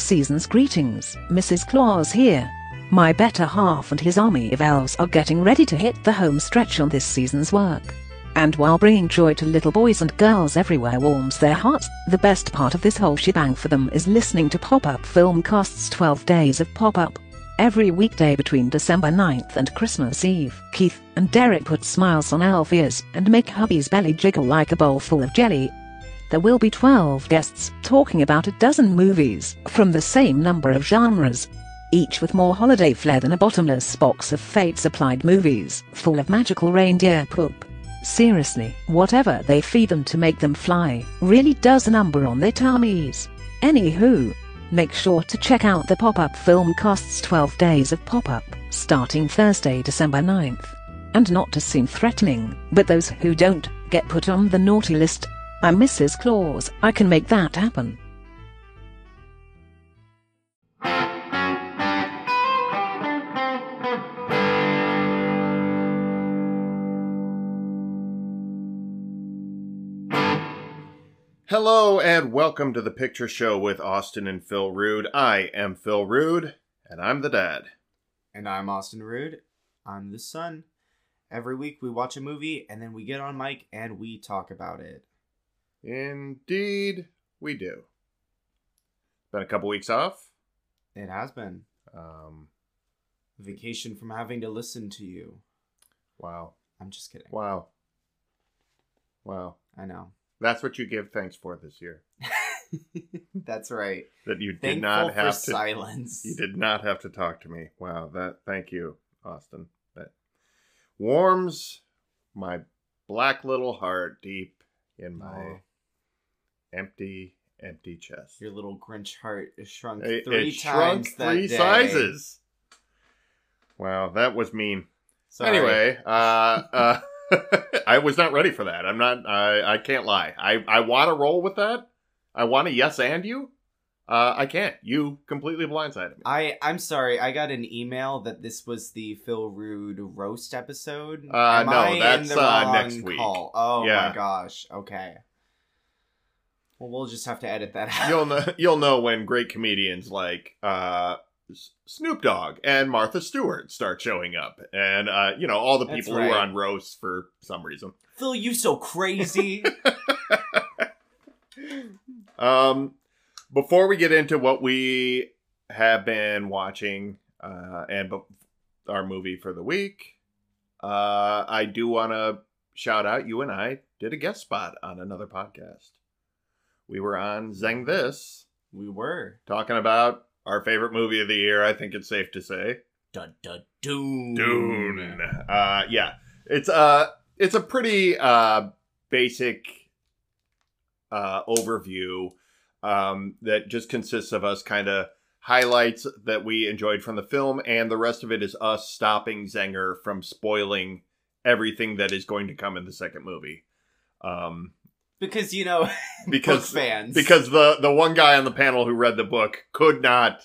Season's greetings, Mrs. Claus here. My better half and his army of elves are getting ready to hit the home stretch on this season's work. And while bringing joy to little boys and girls everywhere warms their hearts, the best part of this whole shebang for them is listening to Pop Up Filmcast's 12 Days of Pop Up. Every weekday between December 9th and Christmas Eve, Keith and Derek put smiles on elf ears and make hubby's belly jiggle like a bowl full of jelly. There will be 12 guests talking about a dozen movies from the same number of genres, each with more holiday flair than a bottomless box of fate supplied movies full of magical reindeer poop. Seriously, whatever they feed them to make them fly really does a number on their tummies. Anywho, make sure to check out the Pop Up Filmcast's 12 Days of Pop Up, starting Thursday, December 9th. And not to seem threatening, but those who don't get put on the naughty list. I'm Mrs. Claus, I can make that happen. Hello and welcome to the Picture Show with Austin and Phil Rude. I am Phil Rude, and I'm the dad. And I'm Austin Rude. I'm the son. Every week we watch a movie and then we get on mic and we talk about it. Indeed, we do. Been a couple weeks off. It has been. Um, Vacation from having to listen to you. wow, I'm just kidding. wow, wow. I know. That's what you give thanks for this year. That's right. That you did Thankful not for have to. silence. You did not have to talk to me. Wow, that. Thank you, Austin. That warms my black little heart deep in my Oh. Empty, empty chest. Your little Grinch heart is shrunk It, three it times shrunk three day. sizes. Wow, that was mean. Sorry. Anyway, uh, uh, I was not ready for that. I'm not. I I can't lie. I I want to roll with that. I want to yes and you. Uh, I can't. You completely blindsided me. I I'm sorry. I got an email that this was the Phil Rude roast episode. Uh, Am no, I that's, uh, next week. Call? Oh Yeah. my gosh. Okay. Well, we'll just have to edit that out. You'll know. You'll know when great comedians like uh, Snoop Dogg and Martha Stewart start showing up, and uh, you know all the people who are on roasts for some reason. Phil, you so crazy. Um, before we get into what we have been watching uh, and our movie for the week, uh, I do want to shout out you and I did a guest spot on another podcast. We were on Zeng This we were. talking about our favorite movie of the year. I think it's safe to say Dun dun dune. Dune. Uh, yeah, it's uh, it's a pretty uh, basic uh, overview um, that just consists of us kind of highlights that we enjoyed from the film, and the rest of it is us stopping Zenger from spoiling everything that is going to come in the second movie. Um, Because you know, because book fans. because the the one guy on the panel who read the book could not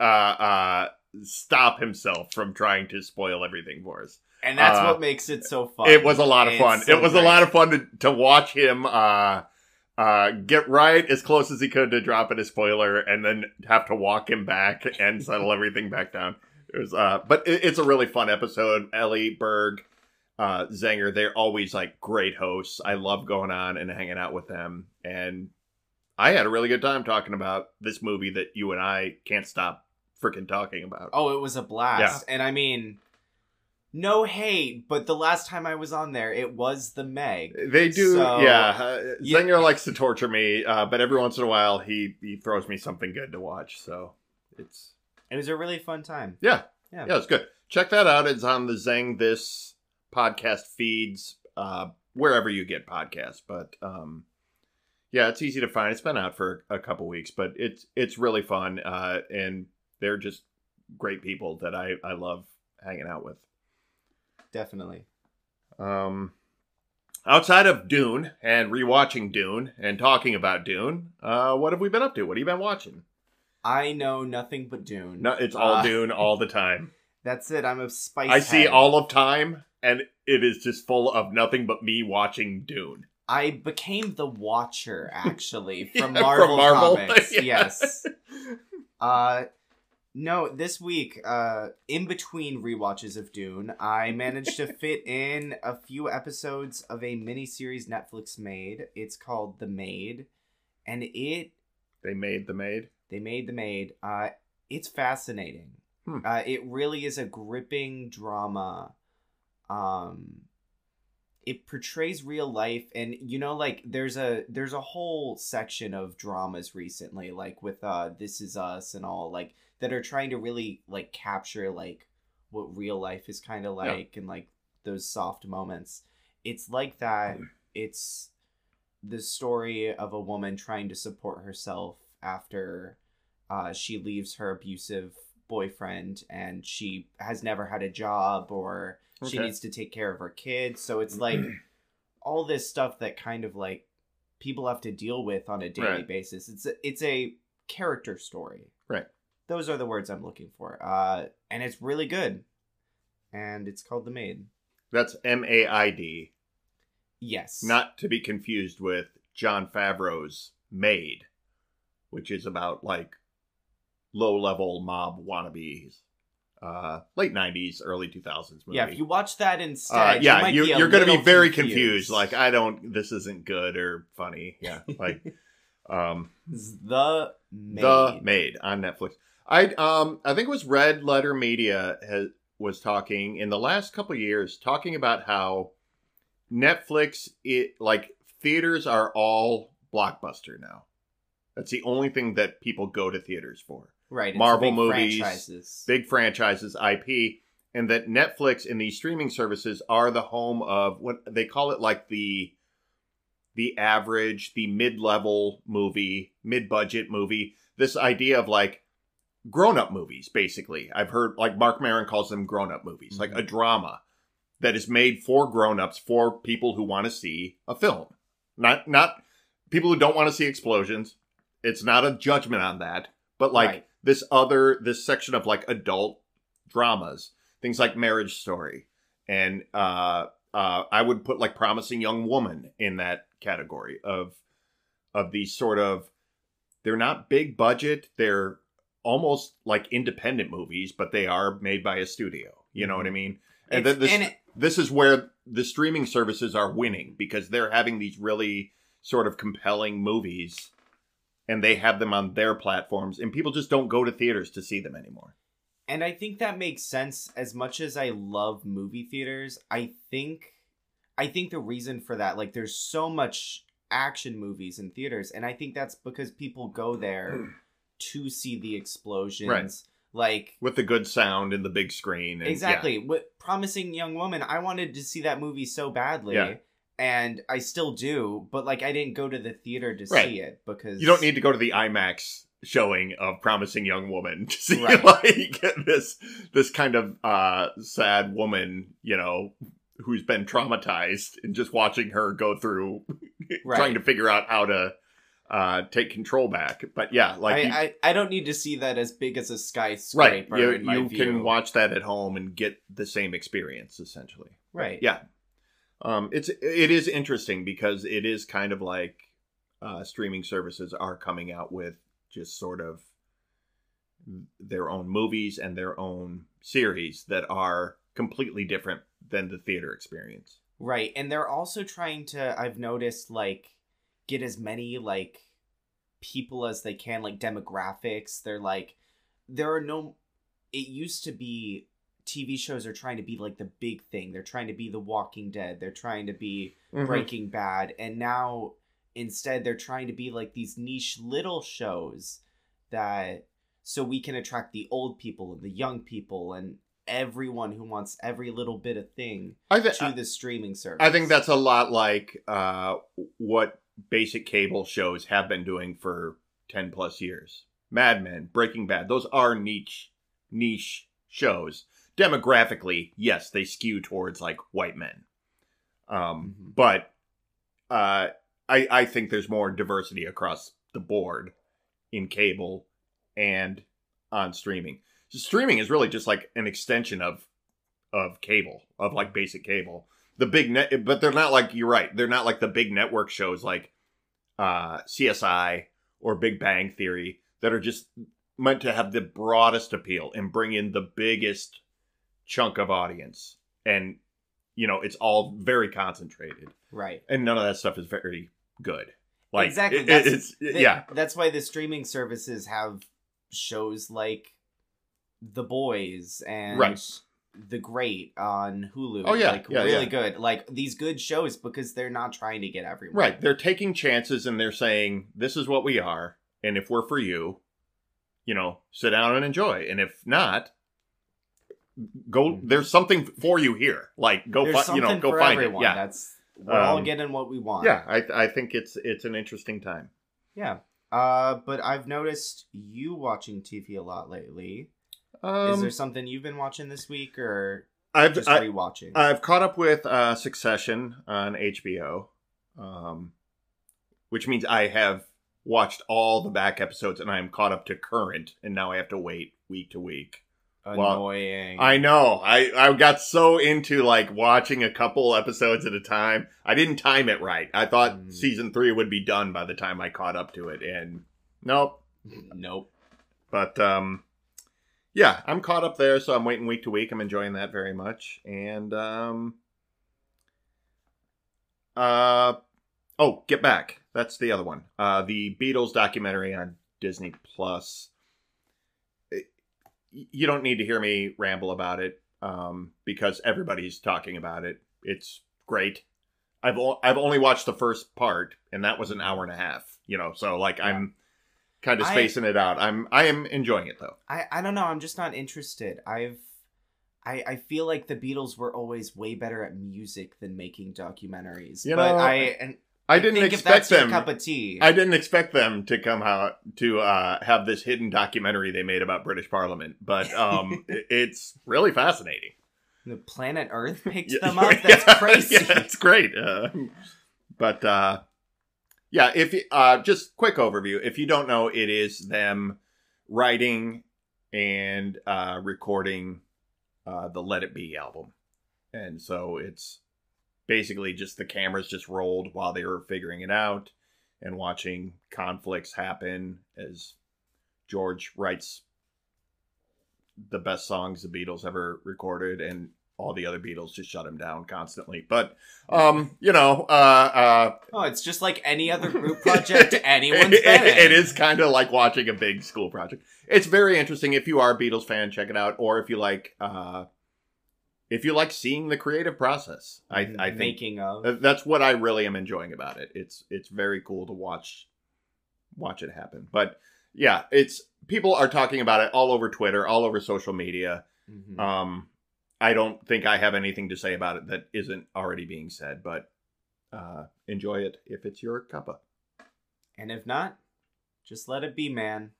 uh, uh, stop himself from trying to spoil everything for us. and that's uh, what makes it so fun. It was a lot of It's fun. so it was a lot of fun to, to watch him uh, uh, get right as close as he could to dropping a spoiler, and then have to walk him back and settle everything back down. It was, uh, but it, it's a really fun episode. Ellie Berg, uh, Zenger, they're always like great hosts. I love going on and hanging out with them, and I had a really good time talking about this movie that you and I can't stop freaking talking about. Oh, it was a blast. And I mean, no hate, but the last time I was on there, it was the Meg. They do, So- yeah. Uh, Yeah. Likes to torture me, uh, but every once in a while he he throws me something good to watch. So it's It was a really fun time. yeah, Yeah. yeah, it's good. Check that out. It's on the Zeng This podcast feeds, uh, wherever you get podcasts. But um, yeah, it's easy to find. It's been out for a couple weeks, but it's it's really fun, uh, and they're just great people that I I love hanging out with. Definitely. Um, outside of Dune and rewatching Dune and talking about Dune, uh, what have we been up to? What have you been watching? I know nothing but Dune. No, it's all Uh, Dune all the time. That's it. I'm a spice. I see all of time, and it is just full of nothing but me watching Dune. I became the Watcher actually Yeah, from from Marvel, Marvel. Comics. Yeah. Yes. Uh, no, this week, uh, in between rewatches of Dune, I managed to fit in a few episodes of a miniseries Netflix made. It's called The Maid, and it They made the maid. they made The Maid. Uh, it's fascinating. Hmm. Uh, it really is a gripping drama. Um, it portrays real life, and you know, like there's a there's a whole section of dramas recently, like with uh, This Is Us and all, like that are trying to really like capture like what real life is kind of Yeah. like and like those soft moments. It's like that. It's the story of a woman trying to support herself after uh, she leaves her abusive boyfriend and she has never had a job or she needs to take care of her kids. So it's like all this stuff that kind of like people have to deal with on a daily Right. basis. It's a, it's a character story. Right. Those are the words I'm looking for. Uh, and it's really good. And it's called The Made. That's M A I D, Yes. not to be confused with Jon Favreau's Maid, which is about like low level mob wannabes. Uh, late '90s, early 2000s movie. Yeah, if you watch that instead, uh, yeah, you, be a you're going to be very confused. Like, I don't. This isn't good or funny. Yeah, like, um, the Maid. The Maid on Netflix. I um I think it was Red Letter Media has was talking in the last couple of years talking about how Netflix it like theaters are all blockbuster now. That's the only thing that people go to theaters for. Right. Marvel big movies, franchises. Big franchises, IP, and that Netflix and these streaming services are the home of what they call it like the the average, the mid-level movie, mid-budget movie. This idea of like grown-up movies basically. I've heard like Mark Maron calls them grown-up movies, like mm-hmm. a drama that is made for grown-ups for people who want to see a film. Not not people who don't want to see explosions. It's not a judgment on that, but like Right. This other this section of like adult dramas, things like Marriage Story, and uh, uh, I would put like Promising Young Woman in that category of of these sort of they're not big budget, they're almost like independent movies, but they are made by a studio. You know what I mean? And It's- then this and it- this is where the streaming services are winning because they're having these really sort of compelling movies and they have them on their platforms and people just don't go to theaters to see them anymore. And I think that makes sense as much as I love movie theaters. I think I think the reason for that like there's so much action movies in theaters and I think that's because people go there hmm. to see the explosions. Right. Like With the good sound and the big screen. And, exactly. What promising young woman, I wanted to see that movie so badly. Yeah. And I still do, but like I didn't go to the theater to Right. see it because. You don't need to go to the IMAX showing of Promising Young Woman to see Right. like this this kind of uh sad woman, you know, who's been traumatized and just watching her go through Right. trying to figure out how to uh take control back. But yeah, like I, you- I, I don't need to see that as big as a skyscraper. right, you, in my you can watch that at home and get the same experience essentially. Right. Yeah. Um, it's it is interesting because it is kind of like uh, streaming services are coming out with just sort of their own movies and their own series that are completely different than the theater experience. Right. And they're also trying to I've noticed like get as many like people as they can, like demographics. They're like there are no it used to be TV shows are trying to be like the big thing. They're trying to be The Walking Dead. They're trying to be Mm-hmm. Breaking Bad. And now instead they're trying to be like these niche little shows that so we can attract the old people and the young people and everyone who wants every little bit of thing I, th- to the streaming service. I think that's a lot like uh, what basic cable shows have been doing for 10 plus years. Mad Men, Breaking Bad, those are niche niche shows. Demographically, yes, they skew towards like white men. Um, Mhm. but uh, I I think there's more diversity across the board in cable and on streaming. So streaming is really just like an extension of of cable, of like basic cable. The big net, but they're not like you're right. They're not like the big network shows like uh, CSI or Big Bang Theory that are just meant to have the broadest appeal and bring in the biggest chunk of audience. And, you know, it's all very concentrated. Right. And none of that stuff is very good. Like, Exactly, it- that's- it's, Th- yeah. That's why the streaming services have shows like The Boys and Right. The Great on Hulu. Oh, yeah, like yeah, really yeah. good. Like these good shows because they're not trying to get everyone. Right. They're taking chances and they're saying, this is what we are. And if we're for you, you know, sit down and enjoy. And if not, go, there's something for you here. Like, go, Mm-hmm. There's you know, go find everyone. it. Yeah. That's we're all Um, getting what we want. Yeah. I, I think it's, it's an interesting time. Yeah. Uh, but I've noticed you watching TV a lot lately. Um, Is there something you've been watching this week or I've, just I, rewatching? I've caught up with uh, Succession on HBO, um, which means I have watched all the back episodes and I'm caught up to current, and now I have to wait week to week. Well, Annoying. I know. I, I got so into like watching a couple episodes at a time. I didn't time it right. I thought Mm. season three would be done by the time I caught up to it, and nope. nope. But um, yeah, I'm caught up there, so I'm waiting week to week. I'm enjoying that very much, and um, uh, oh, Get Back. That's the other one. Uh, the Beatles documentary on Disney Plus. You don't need to hear me ramble about it, um, because everybody's talking about it. It's great. I've o- I've only watched the first part, and that was an hour and a half. You know, so like I'm kind of I- spacing it out. I'm I am enjoying it though. I, I don't know. I'm just not interested. I've I, I feel like the Beatles were always way better at music than making documentaries. You but know, I and I didn't expect that's them. cup of tea. I didn't expect them to come out to uh, have this hidden documentary they made about British Parliament, but um, it's really fascinating. the planet Earth picked Yeah, them up. That's yeah, crazy. Yeah, it's great. Uh, but uh, yeah, if you, uh, just quick overview. If you don't know, it is them writing and uh, recording uh, the Let It Be album, and so it's basically just the cameras just rolled while they were figuring it out and watching conflicts happen as George writes the best songs the Beatles ever recorded and all the other Beatles just shut him down constantly. But um, you know, uh Oh, it's just like any other group project uh anyone's it- been in. it is kind of like watching a big school project. It's very interesting if you are a Beatles fan, check it out or if you like uh if you like seeing the creative process. I I think making of. That's what I really am enjoying about it. It's it's very cool to watch watch it happen. But yeah, it's people are talking about it all over Twitter, all over social media. Mhm. Um I don't think I have anything to say about it that isn't already being said, but uh enjoy it if it's your cuppa. and if not, just let it be, man.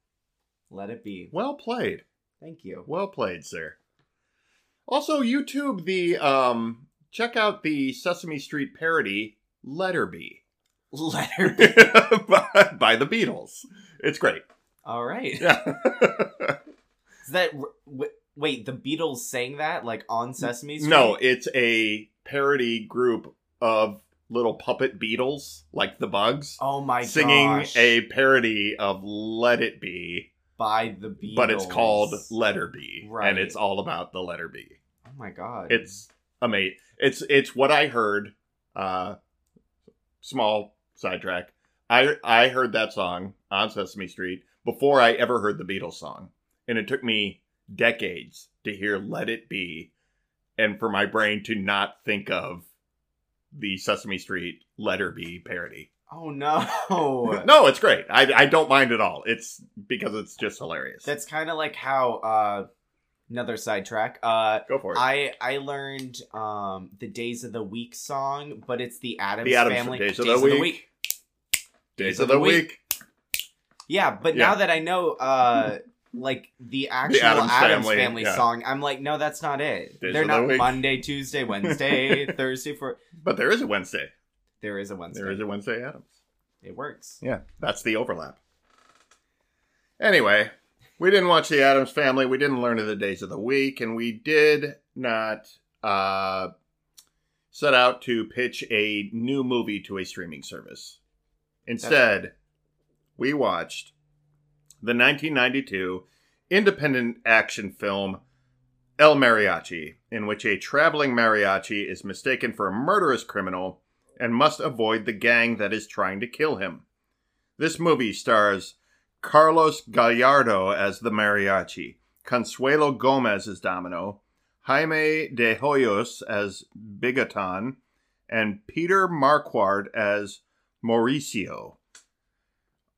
Let it be. Well played. Thank you. Well played, sir. Also, YouTube the um check out the Sesame Street parody Letter B Let her be. by, by the Beatles. It's great. All right. Yeah. Is that w- wait? The Beatles sang that like on Sesame Street? no, it's a parody group of little puppet Beatles, like the Bugs, Oh my singing gosh. a parody of Let It Be, by the Beatles, but it's called Letter B, Right. and it's all about the letter B. Oh my god! It's amazing. It's it's what I heard. Uh, small sidetrack. I I heard that song on Sesame Street before I ever heard the Beatles song, and it took me decades to hear "Let It Be," and for my brain to not think of the Sesame Street "Letter B" parody. oh no. No, it's great. I I don't mind at all. It's because it's just hilarious. That's kind of like how uh another sidetrack. Uh Go for it. I I learned um the Days of the Week song, but it's the Addams, The Addams family Days of the Week. Days of the week. Yeah, but Yeah. now that I know uh like the actual Addams Adams, Family, family, yeah. song, I'm like, no, that's not it. Days They're of the not Monday, Tuesday, Wednesday, Thursday for But there is a Wednesday. there is a Wednesday. There is a Wednesday Addams. It works. Yeah, that's the overlap. Anyway, we didn't watch the Addams Family. We didn't learn of the days of the week, and we did not uh, set out to pitch a new movie to a streaming service. Instead, we watched the 1992 independent action film El Mariachi, in which a traveling mariachi is mistaken for a murderous criminal and must avoid the gang that is trying to kill him. This movie stars Carlos Gallardo as the mariachi, Consuelo Gomez as Domino, Jaime de Hoyos as Bigoton, and Peter Marquardt as Mauricio.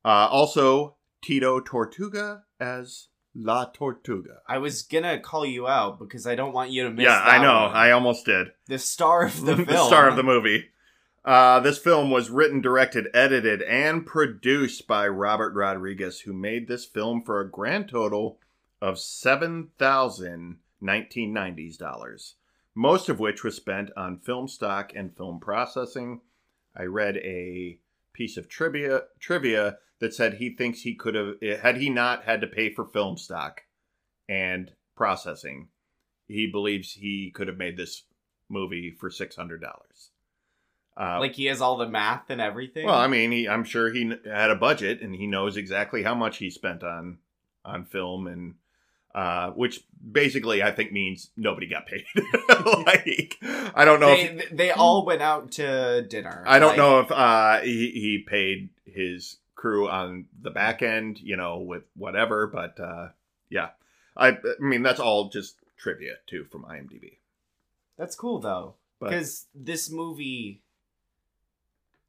Uh, also, Tito Tortuga as La Tortuga. I was gonna call you out because I don't want you to miss. Yeah, I know. one. I almost did. the star of the film. the star of the movie. Uh, this film was written, directed, edited, and produced by Robert Rodriguez, who made this film for a grand total of seven thousand 1990s dollars, most of which was spent on film stock and film processing. I read a piece of trivia trivia that said he thinks he could have had he not had to pay for film stock and processing, he believes he could have made this movie for six hundred dollars. Uh, Like he has all the math and everything. well, I mean, he, I'm sure he had a budget and he knows exactly how much he spent on on film and uh, which basically I think means nobody got paid. like I don't know. they, if, they all went out to dinner. I don't Like, know if uh, he he paid his crew on the back end, you know, with whatever. But uh, yeah, I, I mean that's all just trivia too from IMDb. That's cool though, because this movie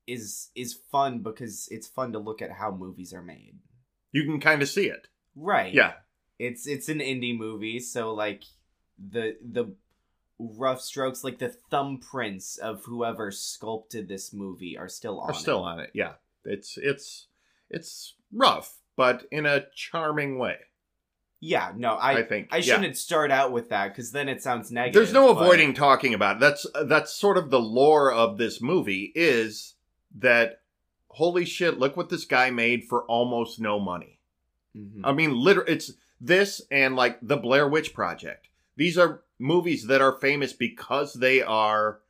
is is fun because it's fun to look at how movies are made. you can kind of see it. Right. Yeah, It's it's an indie movie, so like the the rough strokes, like the thumbprints of whoever sculpted this movie are still on. are still it. on it. Yeah, it's it's it's rough, but in a charming way. Yeah. No, I I, think I yeah. shouldn't start out with that because then it sounds negative. There's no but- avoiding talking about it. That's that's sort of the lore of this movie is that holy shit, look what this guy made for almost no money. Mhm. I mean, literally, it's this and like the Blair Witch Project. These are movies that are famous because they are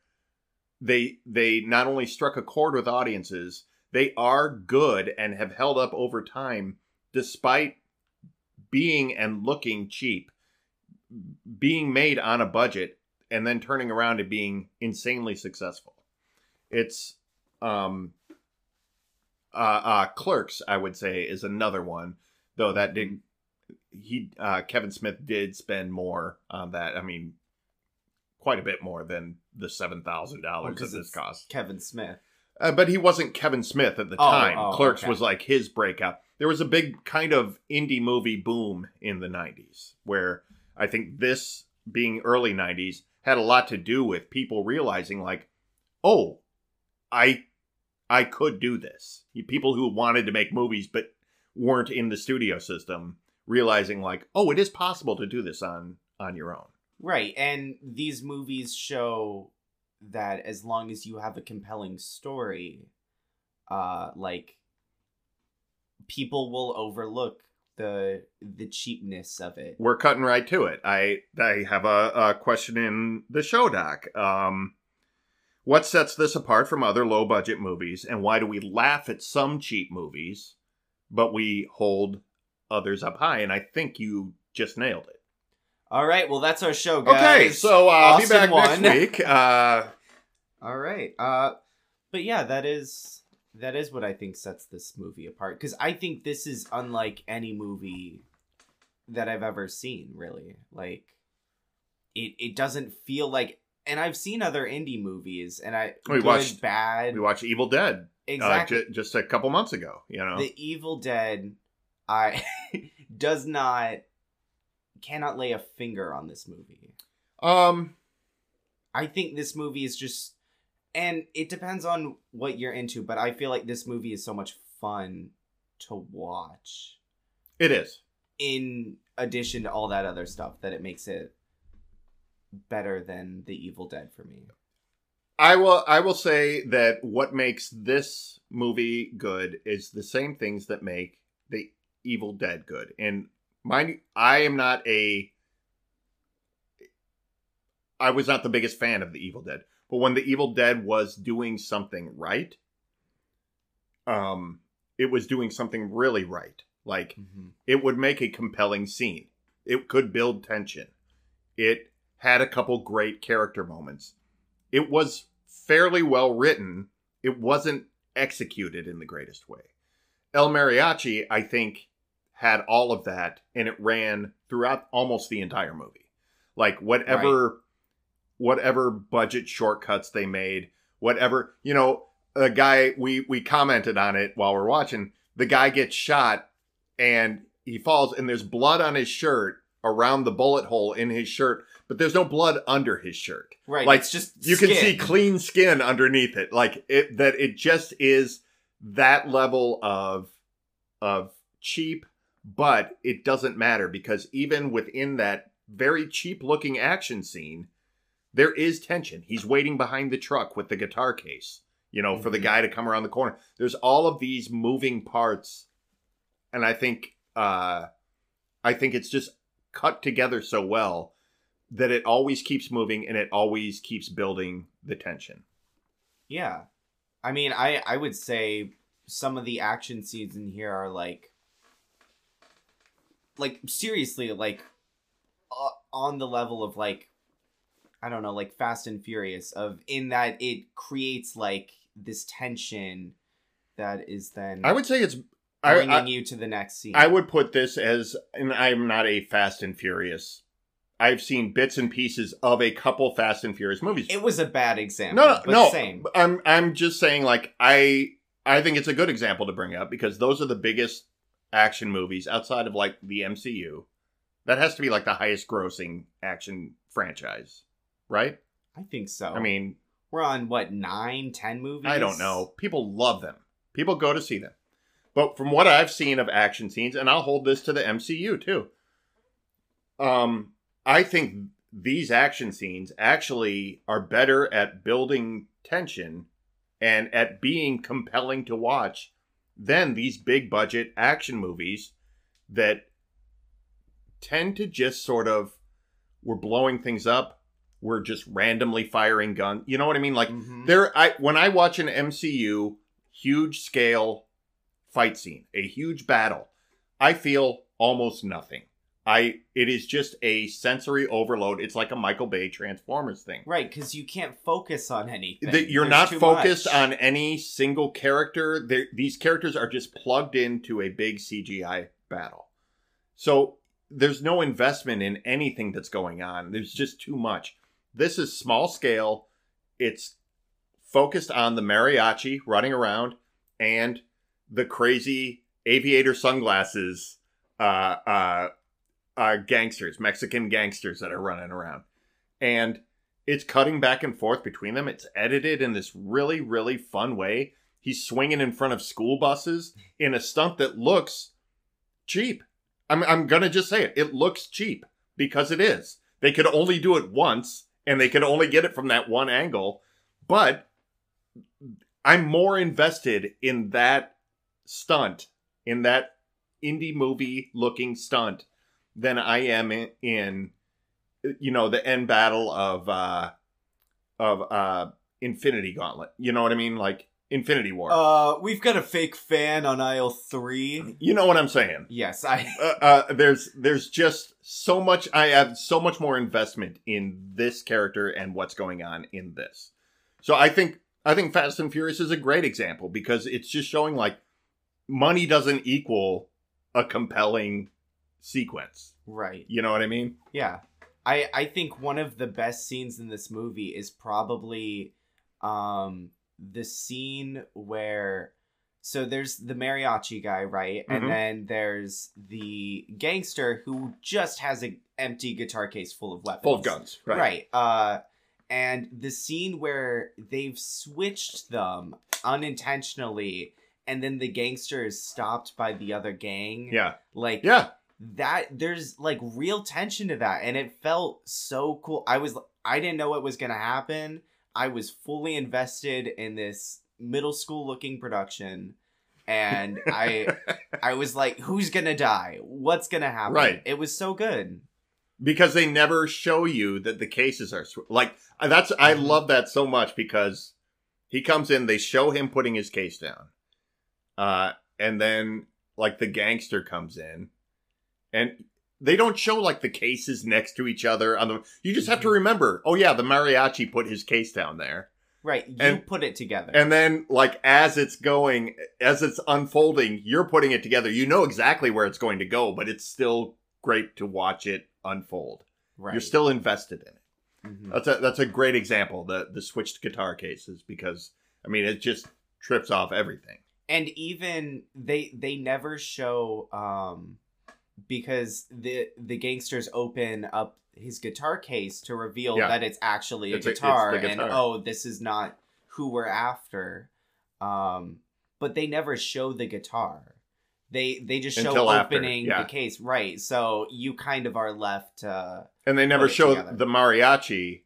they they not only struck a chord with audiences, they are good and have held up over time despite being and looking cheap, being made on a budget and then turning around and being insanely successful. It's um uh, uh Clerks, I would say, is another one, though that did he uh Kevin Smith did spend more on that. I mean quite a bit more than the seven thousand dollars that this cost. Kevin Smith. Uh, but he wasn't Kevin Smith at the Oh, time. oh, Clerks okay. was like his breakout. There was a big kind of indie movie boom in the 90s where I think this being early 90s had a lot to do with people realizing like, "Oh, I I could do this." People who wanted to make movies but weren't in the studio system realizing like, "Oh, it is possible to do this on on your own." Right, and these movies show that as long as you have a compelling story, uh like people will overlook the the cheapness of it. we're cutting right to it. I I have a, a question in the show doc. Um, what sets this apart from other low budget movies, and why do we laugh at some cheap movies, but we hold others up high? And I think you just nailed it. All right, well that's our show, guys. Okay, so uh, I'll be back won. next week. Uh, All right. Uh but yeah, that is that is what I think sets this movie apart cuz I think this is unlike any movie that I've ever seen, really. Like it it doesn't feel like and I've seen other indie movies and I We good, watched- bad we watched Evil Dead uh, exactly just a couple months ago. You know, the Evil Dead I does not cannot lay a finger on this movie. um, I think this movie is just and it depends on what you're into, but I feel like this movie is so much fun to watch it is. in addition to all that other stuff that it makes it better than The Evil Dead for me. I will I will say that what makes this movie good is the same things that make the Evil Dead good. And mind you, I am not a I was not the biggest fan of the Evil Dead. But when the Evil Dead was doing something right, um it was doing something really right. Like Mhm. it would make a compelling scene. It could build tension. It had a couple great character moments. It was fairly well written. It wasn't executed in the greatest way. El Mariachi, I think, had all of that and it ran throughout almost the entire movie. Like whatever whatever budget shortcuts they made, whatever, you know, a guy we we commented on it while we're watching, the guy gets shot and he falls and there's blood on his shirt around the bullet hole in his shirt, but there's no blood under his shirt. Right. Like, it's just You can see clean skin underneath it. Like it that it just is that level of of cheap, but it doesn't matter because even within that very cheap looking action scene, there is tension. He's waiting behind the truck with the guitar case, you know, for the Mhm. guy to come around the corner. There's all of these moving parts and I think uh I think it's just cut together so well that it always keeps moving and it always keeps building the tension. Yeah. I mean, I I would say some of the action scenes in here are like like seriously like uh, on the level of like I don't know, like Fast and Furious of in that it creates like this tension that is then I would say it's bringing I, you to the next scene. I would put this as and I'm not a Fast and Furious. I've seen bits and pieces of a couple Fast and Furious movies. It was a bad example. no, no, no. Same. I'm I'm just saying like I I think it's a good example to bring up because those are the biggest action movies outside of like the MCU. That has to be like the highest grossing action franchise, right? I think so. I mean, we're on what nine, ten movies. I don't know. People love them. People go to see them. But from what I've seen of action scenes, and I'll hold this to the MCU too. Um, I think these action scenes actually are better at building tension and at being compelling to watch than these big budget action movies that tend to just sort of we're blowing things up, we're just randomly firing guns. You know what I mean? Like Mhm. there i when i watch an mcu huge scale fight scene a huge battle. I feel almost nothing. I it is just a sensory overload. It's like a michael bay transformers thing. Right, because you can't focus on anything. that you're There's not focused much. on any single character. They're, these characters are just plugged into a big cgi battle. So there's no investment in anything that's going on. There's just too much. This is small scale. It's focused on the mariachi running around and the crazy aviator sunglasses uh uh uh gangsters mexican gangsters that are running around and it's cutting back and forth between them. It's edited in this really, really fun way. He's swinging in front of school buses in a stunt that looks cheap. I'm, I'm going to just say it. It looks cheap because it is. They could only do it once and they could only get it from that one angle. But I'm more invested in that stunt, in that indie movie looking stunt, than I am in, in you know the end battle of uh of uh infinity gauntlet you know what i mean like infinity war Uh, we've got a fake fan on aisle three. you know what i'm saying Yes, I. uh, uh there's there's just so much i have so much more investment in this character and what's going on in this so i think i think fast and furious is a great example because it's just showing like money doesn't equal a compelling sequence Right. you know what i mean Yeah. I I think one of the best scenes in this movie is probably um the scene where so there's the mariachi guy, right? Mhm. And then there's the gangster who just has an empty guitar case full of weapons. full of guns right, Right. Uh and the scene where they've switched them unintentionally and then the gangster is stopped by the other gang. yeah. Like yeah. that there's like real tension to that and it felt so cool. I was i didn't know what was gonna happen. I was fully invested in this middle school looking production and i i was like who's gonna die? What's gonna happen? Right. it was so good. Because they never show you that the cases are sw- like that's I Mhm. love that so much because he comes in they show him putting his case down uh and then like the gangster comes in and they don't show like the cases next to each other on the you just have to remember oh yeah the mariachi put his case down there Right. You And- put it together. and then like as it's going as it's unfolding you're putting it together you know exactly where it's going to go but it's still great to watch it unfold right. you're still invested in it Mhm. that's a that's a great example the the switched guitar cases because i mean it just trips off everything and even they they never show um because the the gangsters open up his guitar case to reveal Yeah. that it's actually a It's a- it's guitar, and oh this is not who we're after um but they never show the guitar they they just show Until opening yeah. the case right so you kind of are left uh and they never show together. the mariachi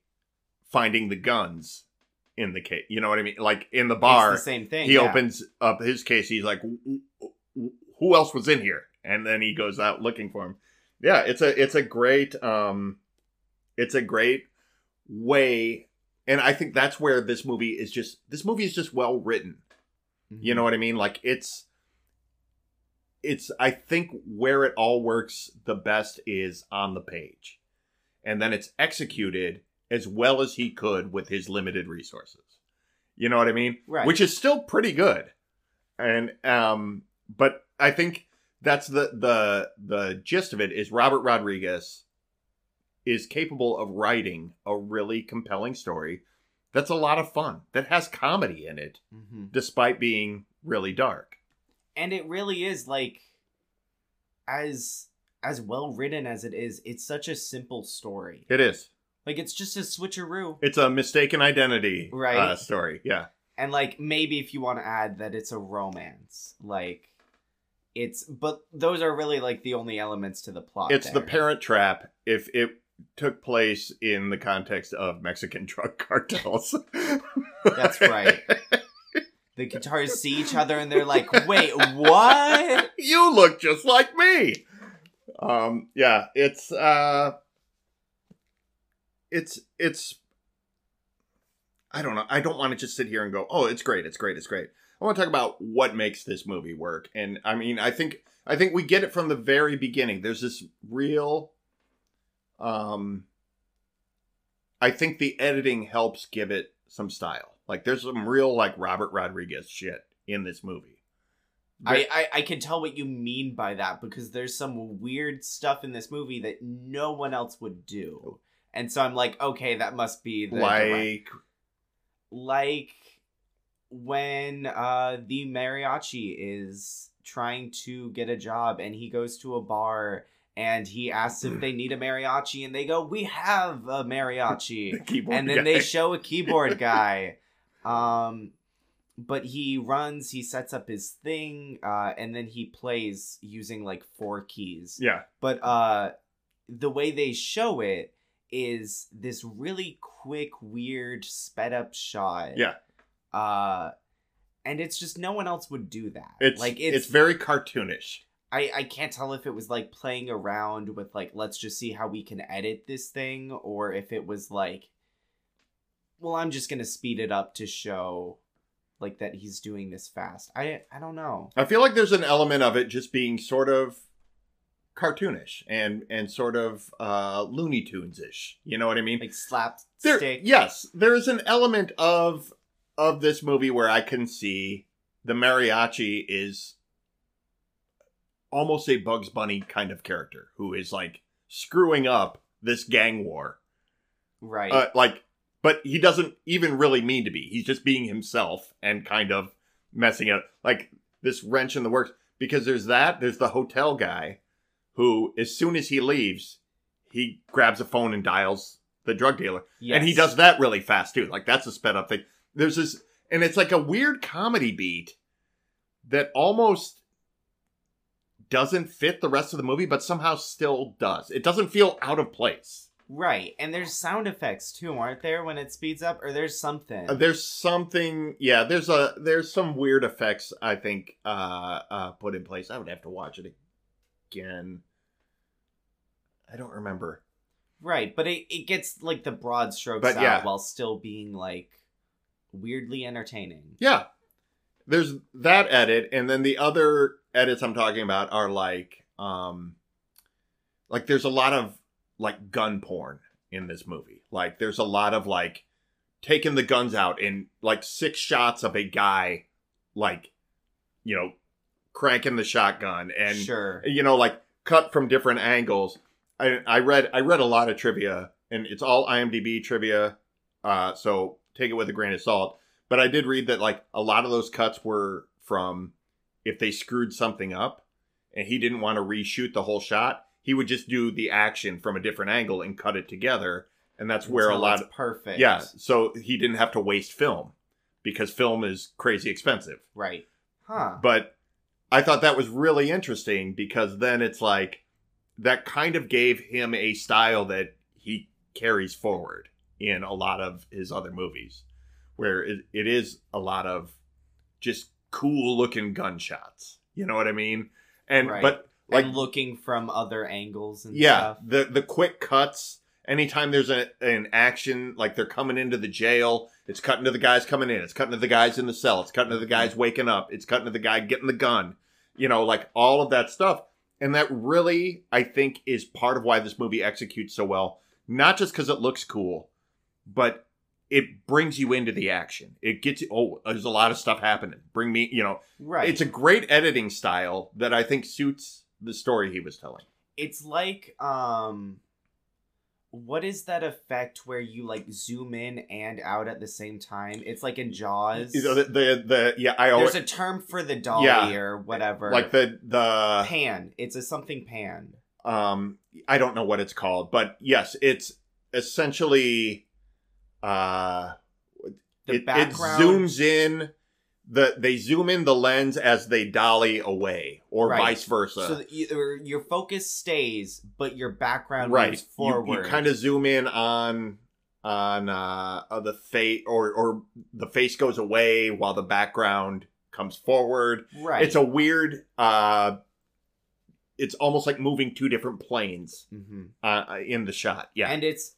finding the guns in the case you know what i mean? Like in the bar it's the same thing he yeah. opens up his case he's like "W- w- who else was in here? And then he goes out looking for him. Yeah it's a it's a great um it's a great way and i think that's where this movie is just this movie is just well written. You Mhm. know what i mean? Like it's it's i think where it all works the best is on the page. And then it's executed as well as he could with his limited resources you know what i mean right which is still pretty good. And um but I think that's the the the gist of it is Robert Rodriguez is capable of writing a really compelling story that's a lot of fun that has comedy in it Mhm. despite being really dark. and it really is like as as well written as it is it's such a simple story It is. Like it's just a switcheroo It's a mistaken identity Right. uh, story. Yeah. and like maybe if you want to add that it's a romance like it's but those are really like the only elements to the plot It's the parent trap if it took place in the context of Mexican drug cartels. That's right. the guitars see each other and they're like wait what you look just like me. Um, yeah, it's uh, it's it's. I don't know. I don't want to just sit here and go, "Oh, it's great, it's great, it's great." I want to talk about what makes this movie work, and I mean, I think I think we get it from the very beginning. There's this real, um, I think the editing helps give it some style. Like, there's some real like Robert Rodriguez shit in this movie. I, I I can tell what you mean by that because there's some weird stuff in this movie that no one else would do, and so I'm like, okay, that must be the direct- like like when uh the mariachi is trying to get a job and he goes to a bar and he asks if they need a mariachi and they go we have a mariachi. The and then guy. they show a keyboard guy. Um but he runs he sets up his thing uh and then he plays using like four keys. Yeah. But uh the way they show it is this really quick weird sped up shot. Yeah. uh and it's just no one else would do that. It's like it's, it's, very cartoonish. I, I can't tell if it was like playing around with like let's just see how we can edit this thing or if it was like well i'm just gonna speed it up to show like that he's doing this fast. I i don't know. I feel like there's an element of it just being sort of cartoonish and and sort of uh looney tunes ish you know what i mean? Like slap there yes there is an element of of this movie where i can see the mariachi is almost a bugs bunny kind of character who is like screwing up this gang war. Right. Uh, like but he doesn't even really mean to be. He's just being himself and kind of messing up. like this wrench in the works. Because there's that there's the hotel guy who as soon as he leaves he grabs a phone and dials the drug dealer. And he does that really fast too. Like that's a sped up thing. There's this and it's like a weird comedy beat that almost doesn't fit the rest of the movie but somehow still does. It doesn't feel out of place. Right, and there's sound effects too, aren't there, when it speeds up? Or there's something. Uh, there's something yeah there's a there's some weird effects i think uh uh put in place. I would have to watch it again i don't remember right, but it, it gets like the broad strokes But out yeah. while still being like weirdly entertaining. yeah there's that edit, and then the other edits I'm talking about are like, um, like there's a lot of like gun porn in this movie. Like there's a lot of like taking the guns out in like six shots of a guy, like, you know, cranking the shotgun and sure. you know, like cut from different angles. I, I read I read a lot of trivia, and it's all IMDb trivia, uh, so take it with a grain of salt. But I did read that like a lot of those cuts were from if they screwed something up, and he didn't want to reshoot the whole shot, he would just do the action from a different angle and cut it together, and that's where a lot of perfect. yeah. So he didn't have to waste film because film is crazy expensive. Right. Huh. But I thought that was really interesting because then it's like that kind of gave him a style that he carries forward in a lot of his other movies, where it, it is a lot of just cool looking gunshots. You know what I mean? And Right. but like and looking from other angles and yeah, stuff. the the quick cuts. Anytime there's a, an action, like they're coming into the jail, it's cutting to the guys coming in. It's cutting to the guys in the cell. It's cutting to the guys mm-hmm. waking up. It's cutting to the guy getting the gun. You know, like all of that stuff. And that really, I think, is part of why this movie executes so well. Not just because it looks cool, but it brings you into the action. It gets you, oh, there's a lot of stuff happening. Bring me, you know, Right. it's a great editing style that I think suits the story he was telling. it's like um what is that effect where you like zoom in and out at the same time? It's like in Jaws. The, the the yeah I always There's a term for the dolly Yeah. or whatever. like the the pan. It's a something pan. um I don't know what it's called, but yes, it's essentially uh The it, it zooms in the they zoom in the lens as they dolly away or Right. vice versa. so you, your focus stays, but your background right. moves forward. you kind of zoom in on on uh, the face or or the face goes away while the background comes forward. right. It's a weird uh it's almost like moving two different planes hmm uh, in the shot. Yeah. And it's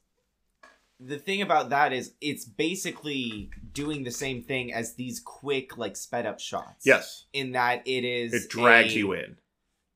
the thing about that is it's basically doing the same thing as these quick like sped up shots. yes. In that it is It drags a- you in.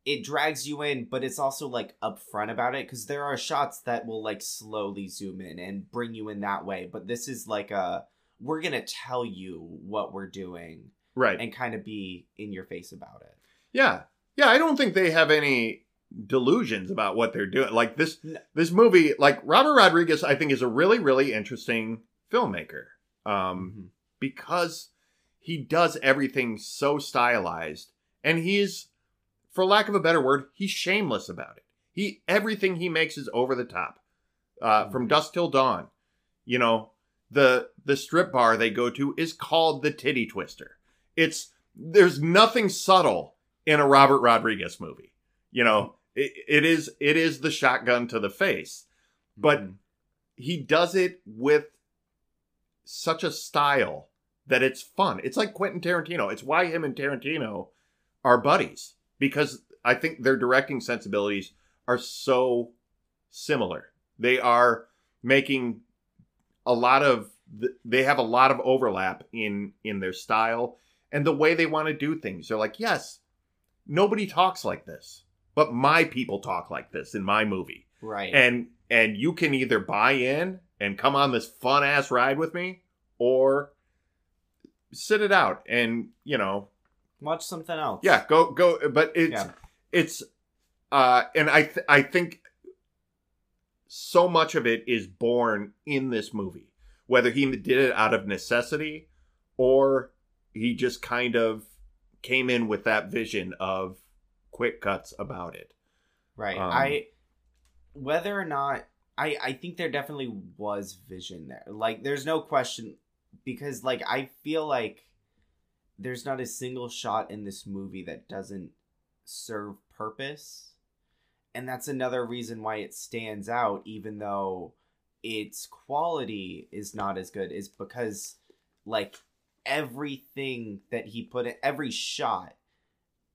It drags you in, but it's also like upfront about it because there are shots that will like slowly zoom in and bring you in that way. But this is like a we're gonna tell you what we're doing Right. and kind of be in your face about it. yeah. Yeah, I don't think they have any delusions about what they're doing. Like this this movie, like Robert Rodriguez I think is a really really interesting filmmaker. Um Mhm. because he does everything so stylized and he's for lack of a better word he's shameless about it he everything he makes is over the top uh, from Mhm. dusk till dawn you know the the strip bar they go to is called the titty twister it's there's nothing subtle in a robert rodriguez movie you know it, it is it is the shotgun to the face but Mhm. he does it with such a style that it's fun. It's like Quentin Tarantino. It's why him and Tarantino are buddies because I think their directing sensibilities are so similar. They are making a lot of they have a lot of overlap in in their style and the way they want to do things. They're like, "Yes, nobody talks like this, but my people talk like this in my movie." right. and and you can either buy in and come on this fun ass ride with me or sit it out and you know Watch something else. yeah go go but it's Yeah. it's uh and i th- i think so much of it is born in this movie whether he did it out of necessity or he just kind of came in with that vision of quick cuts about it Right. Um, I whether or not I I think there definitely was vision there. Like there's no question because like I feel like there's not a single shot in this movie that doesn't serve purpose. And that's another reason why it stands out even though its quality is not as good is because like everything that he put in every shot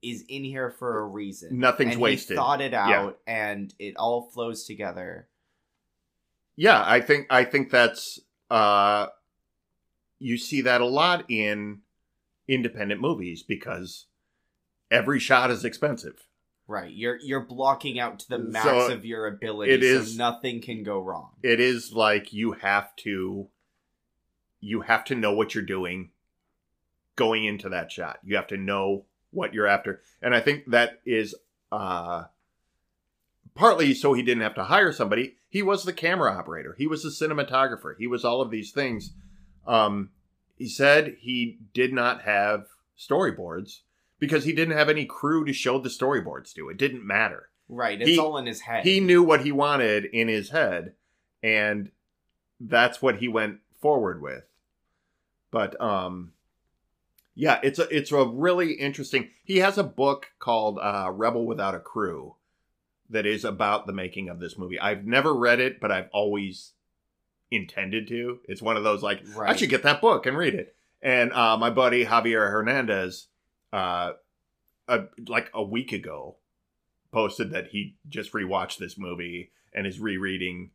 is in here for a reason. Nothing's And he wasted. thought it Yeah. out and it all flows together. Yeah, I think I think that's uh you see that a lot in independent movies because every shot is expensive. Right. You're you're blocking out to the max So, of your ability, it is- so nothing can go wrong. It is like you have to you have to know what you're doing going into that shot. You have to know what you're after. And I think that is uh partly so he didn't have to hire somebody. He was the camera operator. He was the cinematographer. He was all of these things. Um he said he did not have storyboards because he didn't have any crew to show the storyboards to. It didn't matter Right. It's He- all in his head. he knew what he wanted in his head and that's what he went forward with but um yeah it's a it's a really interesting he has a book called uh rebel without a crew that is about the making of this movie i've never read it but i've always intended to it's one of those like i should get that book and read it and uh my buddy javier hernandez uh a, like a week ago posted that he just rewatched this movie and is rereading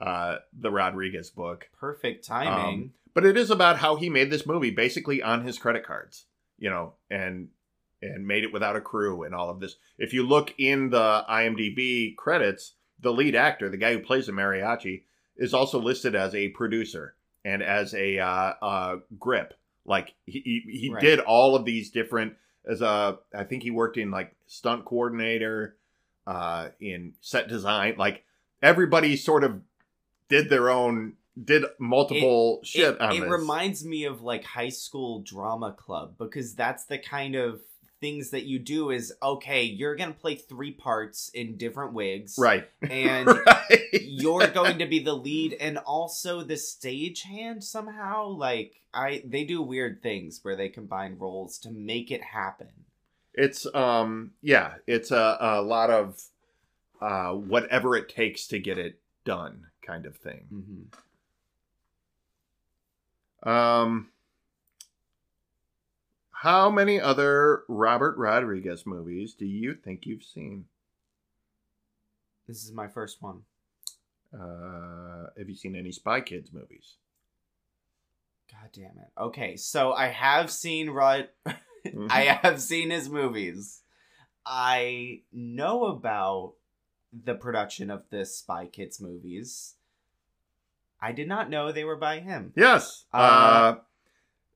uh, the Rodriguez book. Perfect timing. Um, But it is about how he made this movie basically on his credit cards, you know, and and made it without a crew and all of this. If you look in the IMDb credits, the lead actor, the guy who plays the mariachi, is also listed as a producer and as a uh, uh, grip. Like he he, he Right. did all of these different as a I think he worked in like stunt coordinator, uh, in set design. Like everybody sort of did their own did multiple shit it on it this. reminds me of like high school drama club because that's the kind of things that you do is okay you're gonna play three parts in different wigs right. and Right. you're going to be the lead and also the stagehand somehow like i they do weird things where they combine roles to make it happen It's um yeah, it's a, a lot of uh whatever it takes to get it done kind of thing. hmm Um how many other Robert Rodriguez movies do you think you've seen? this is my first one Uh have you seen any Spy Kids movies? god damn it okay so i have seen rod. I have seen his movies. I know about the production of the Spy Kids movies. I did not know they were by him. Yes. Uh, Uh,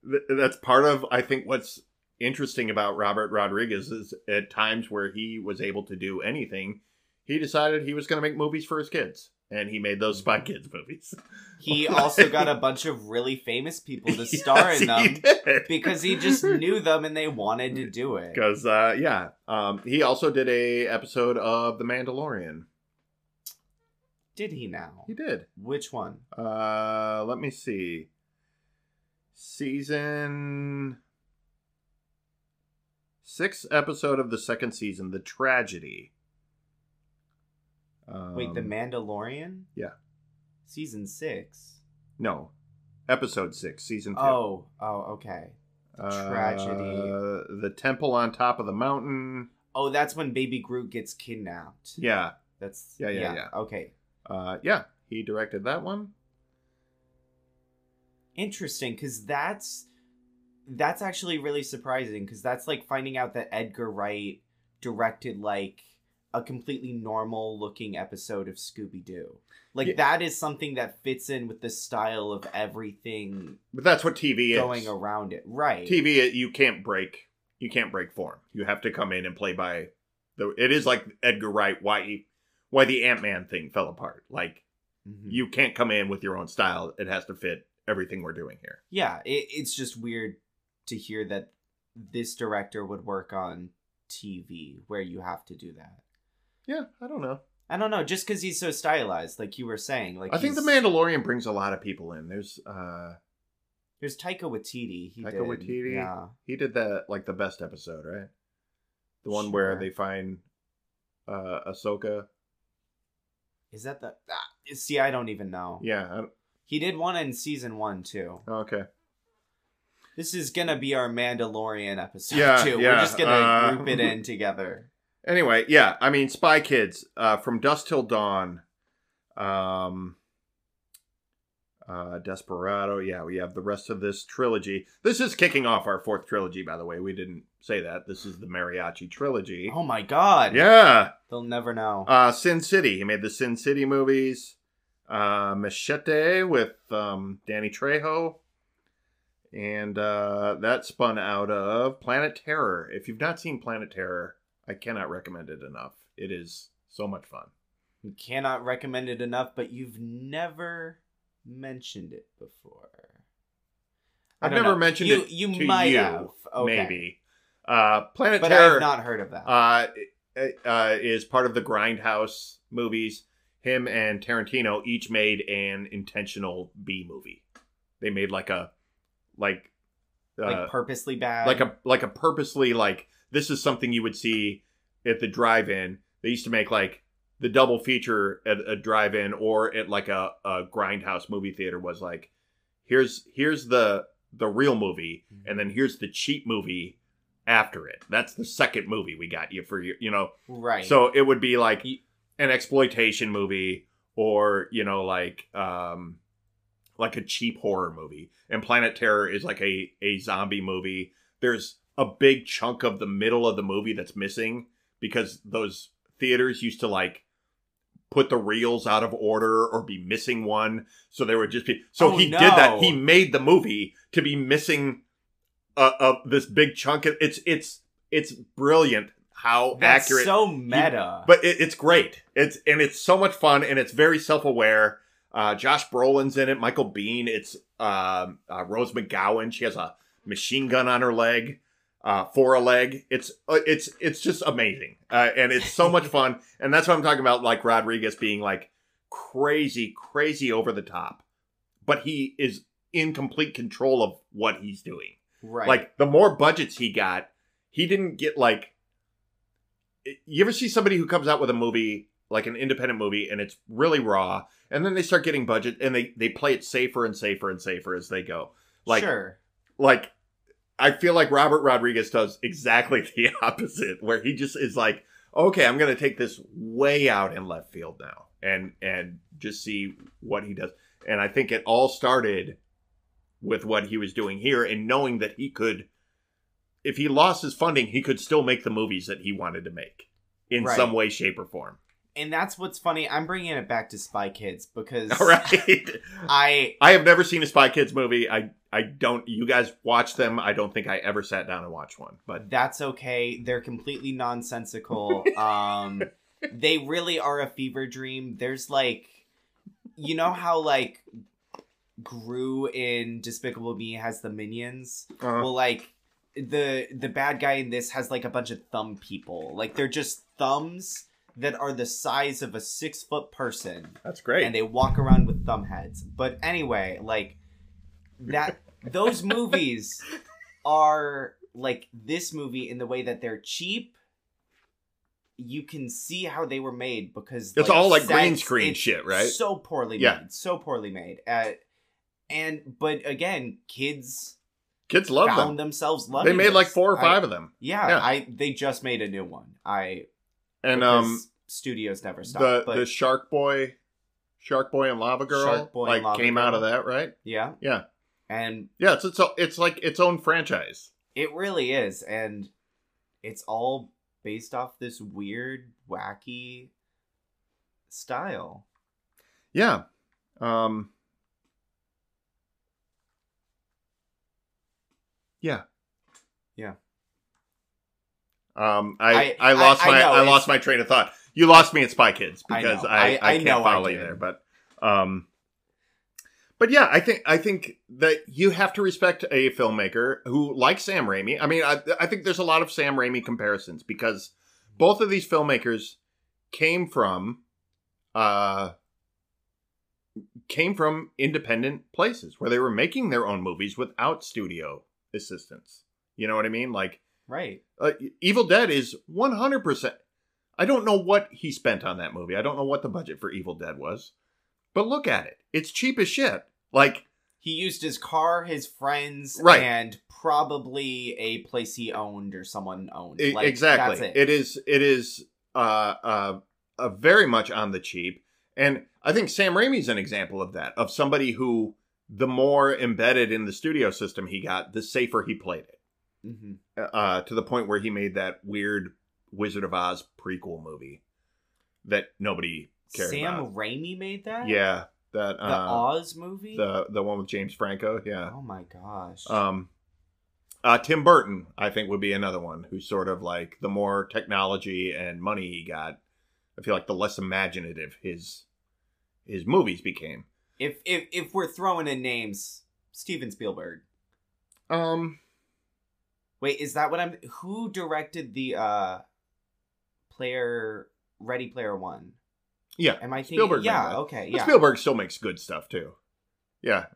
th- that's part of I think what's interesting about Robert Rodriguez is at times where he was able to do anything, he decided he was going to make movies for his kids, and he made those Spy Kids movies. He also got a bunch of really famous people to star Yes, in them he because he just knew them and they wanted to do it. Because uh, yeah, um, he also did a episode of The Mandalorian. Did he now? He did. Which one? Uh, let me see. Season sixth episode of the second season, the tragedy. Wait, The Um, Mandalorian? yeah. Season six. no, episode six, season two. Oh, oh, okay. Uh, tragedy. the temple on top of the mountain. Oh, that's when Baby Groot gets kidnapped. Yeah, That's Yeah, yeah, yeah. Okay. Uh, yeah. He directed that one. interesting because that's that's actually really surprising because that's like finding out that edgar wright directed like a completely normal looking episode of scooby-doo like Yeah. that is something that fits in with the style of everything But that's what TV is. going around it right TV, you can't break. You can't break form. You have to come in and play by the. It is like Edgar Wright. Why he, why the Ant Man thing fell apart. Like Mhm. you can't come in with your own style. It has to fit everything we're doing here. yeah it, it's just weird to hear that this director would work on tv where you have to do that Yeah, I don't know. i don't know just because he's so stylized like you were saying like I think the Mandalorian brings a lot of people in. There's uh There's Taika Waititi. He Taika did. Waititi? Yeah. he did that like the best episode, right? The one where they find uh Ahsoka. Is that the? Ah, see, I don't even know. Yeah. He did one in season one too. I, okay. This is gonna be our Mandalorian episode Yeah, too. yeah, We're just gonna uh, group it in together. Anyway, yeah, I mean, Spy Kids, uh, from Dusk Till Dawn, um, uh, Desperado. Yeah, we have the rest of this trilogy. This is kicking off our fourth trilogy, by the way. We didn't say that. This is the Mariachi trilogy. Oh my god. Yeah. They'll never know. Uh, Sin City. He made the Sin City movies. Uh, Machete with um, Danny Trejo. And uh, that spun out of Planet Terror. If you've not seen Planet Terror, I cannot recommend it enough. It is so much fun. You cannot recommend it enough, but you've never mentioned it before. I've never know. mentioned You- it you to might you, have. Okay. maybe. Uh, Planet But Terror I've not heard of that. uh, uh, is part of the Grindhouse movies. Him and Tarantino each made an intentional B movie. They made like a like uh, like purposely bad. like a like a purposely like this is something you would see at the drive-in. They used to make like the double feature at a drive-in or at like a, a grindhouse movie theater was like here's here's the the real movie and then here's the cheap movie after it. That's the second movie we got you for your you know. right. So it would be like an exploitation movie or, you know, like um like a cheap horror movie. And Planet Terror is like a a zombie movie. There's a big chunk of the middle of the movie that's missing because those theaters used to like put the reels out of order or be missing one so there would just be so Oh, he did that he made the movie to be missing uh, of this big chunk Of, it's it's it's brilliant how That's accurate so meta. but it, it's great. It's and it's so much fun and it's very self aware. Uh, Josh Brolin's in it. Michael Biehn. It's um uh, Rose McGowan. She has a machine gun on her leg, uh, for a leg. It's uh, it's it's just amazing, uh, and it's so much fun. And that's what I'm talking about. Like Rodriguez being like crazy, crazy over the top, but he is in complete control of what he's doing. right. Like the more budgets he got, he didn't get like. You ever see somebody who comes out with a movie like an independent movie and it's really raw, and then they start getting budget and they they play it safer and safer and safer as they go. Like sure. like I feel like Robert Rodriguez does exactly the opposite, where he just is like, okay, I'm gonna take this way out in left field now, and and just see what he does. And I think it all started with what he was doing here, and knowing that he could, if he lost his funding, he could still make the movies that he wanted to make in Right. some way, shape, or form. And that's what's funny. I'm bringing it back to Spy Kids because All right. I I have never seen a Spy Kids movie. I I don't. You guys watch them. I don't think I ever sat down and watched one. But that's okay. They're completely nonsensical. um they really are a fever dream. There's like you know how like Gru in Despicable Me has the minions? uh, Well like the the bad guy in this has like a bunch of thumb people. Like they're just thumbs that are the size of a six foot person. that's great. and they walk around with thumb heads. But anyway, like that those movies are like this movie in the way that they're cheap. You can see how they were made because It's all, like, green screen shit, right? So poorly Yeah. made, so poorly made. Uh, and but again, kids Kids love found them. themselves loving. They made like four or I- five of them. yeah, Yeah. I they just made a new one. I And um, studios never stop. the but the Shark Boy, Shark Boy and Lava Girl, Shark Boy and like Lava came out of that, right? yeah, Yeah, and yeah. It's it's it's like its own franchise. It really is, and it's all based off this weird, wacky style. Yeah. Um. Yeah. Yeah. Um, I, I- I, lost I- I my know, I lost my train of thought. You lost me at Spy Kids because. I, I- can't follow you there. But um, but yeah, I think I think that you have to respect a filmmaker who like Sam Raimi. I mean, I, I think there's a lot of Sam Raimi comparisons because both of these filmmakers came from uh came from independent places where they were making their own movies without studio assistance. You know what I mean? Like Right. uh, Evil Dead is 100%. I don't know what he spent on that movie. I don't know what the budget for Evil Dead was. But look at it. It's cheap as shit. Like, He used his car, his friends, Right. and probably a place he owned or someone owned. Like, exactly. That's it. it is it is uh uh, uh very much on the cheap And I think Sam Raimi's an example of that, of somebody who the more embedded in the studio system he got, the safer he played it. hmm Uh, to the point where he made that weird Wizard of Oz prequel movie that nobody cared Sam about. Raimi made that. Yeah, that The uh, Oz movie. the the one with James Franco. Yeah. Oh my gosh. Um, uh, Tim Burton, I think, would be another one who's sort of like the more technology and money he got. I feel like the less imaginative his his movies became. if if if we're throwing in names, Steven Spielberg. Um, Wait, is that what I'm? Who directed the uh, player Ready Player One? Yeah, Am I thinking? Spielberg yeah. Okay. but Yeah. Spielberg still makes good stuff too. Yeah,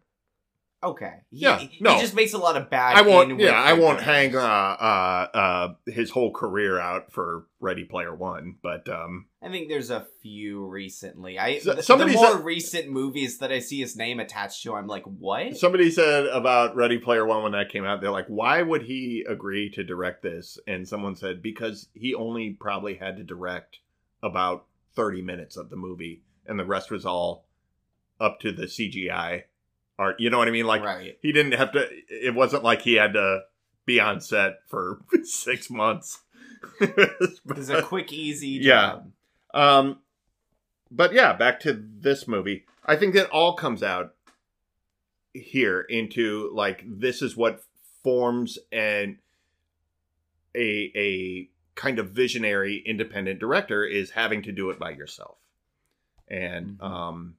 Okay. He, Yeah, He just makes a lot of bad. I won't. Yeah, I won't hang uh, uh, uh, his whole career out for Ready Player One, but um, I think there's a few recently. I So- somebody the more said- recent movies that I see his name attached to, I'm like, what? Somebody said about Ready Player One when that came out, they're like, why would he agree to direct this? And someone said, because he only probably had to direct about 30 minutes of the movie, and the rest was all up to the CGI art. You know what I mean? Like, right. he didn't have to, it wasn't like he had to be on set for six months. It's a quick, easy Yeah. job. Um, but yeah, back to this movie. I think that all comes out here into like this is what forms and a a kind of visionary independent director is having to do it by yourself. And Mhm. um,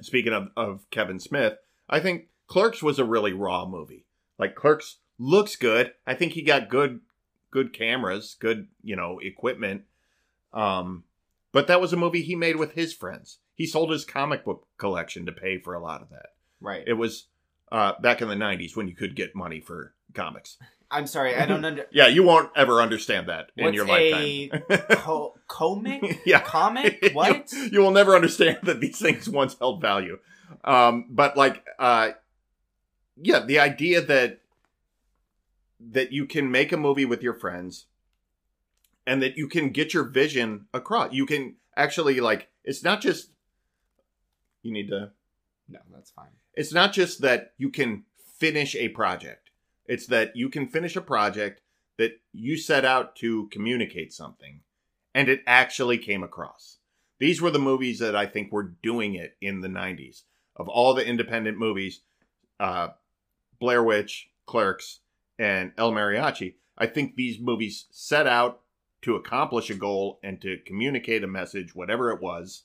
speaking of of Kevin Smith, I think Clerks was a really raw movie. Like Clerks looks good. I think he got good good cameras, good, you know, equipment. Um, but that was a movie he made with his friends. He sold his comic book collection to pay for a lot of that. Right. It was uh, back in the 90s when you could get money for comics. I'm sorry, I don't under. Yeah, you won't ever understand that in What's your a lifetime. Co- comic? yeah. Comic? What? you, you will never understand that these things once held value. Um, but like, uh, yeah, the idea that that you can make a movie with your friends and that you can get your vision across. You can actually like it's not just you need to No, that's fine. it's not just that you can finish a project. It's that you can finish a project that you set out to communicate something and it actually came across. These were the movies that I think were doing it in the 90s. Of all the independent movies, uh, Blair Witch, Clerks, and El Mariachi, I think these movies set out to accomplish a goal and to communicate a message, whatever it was.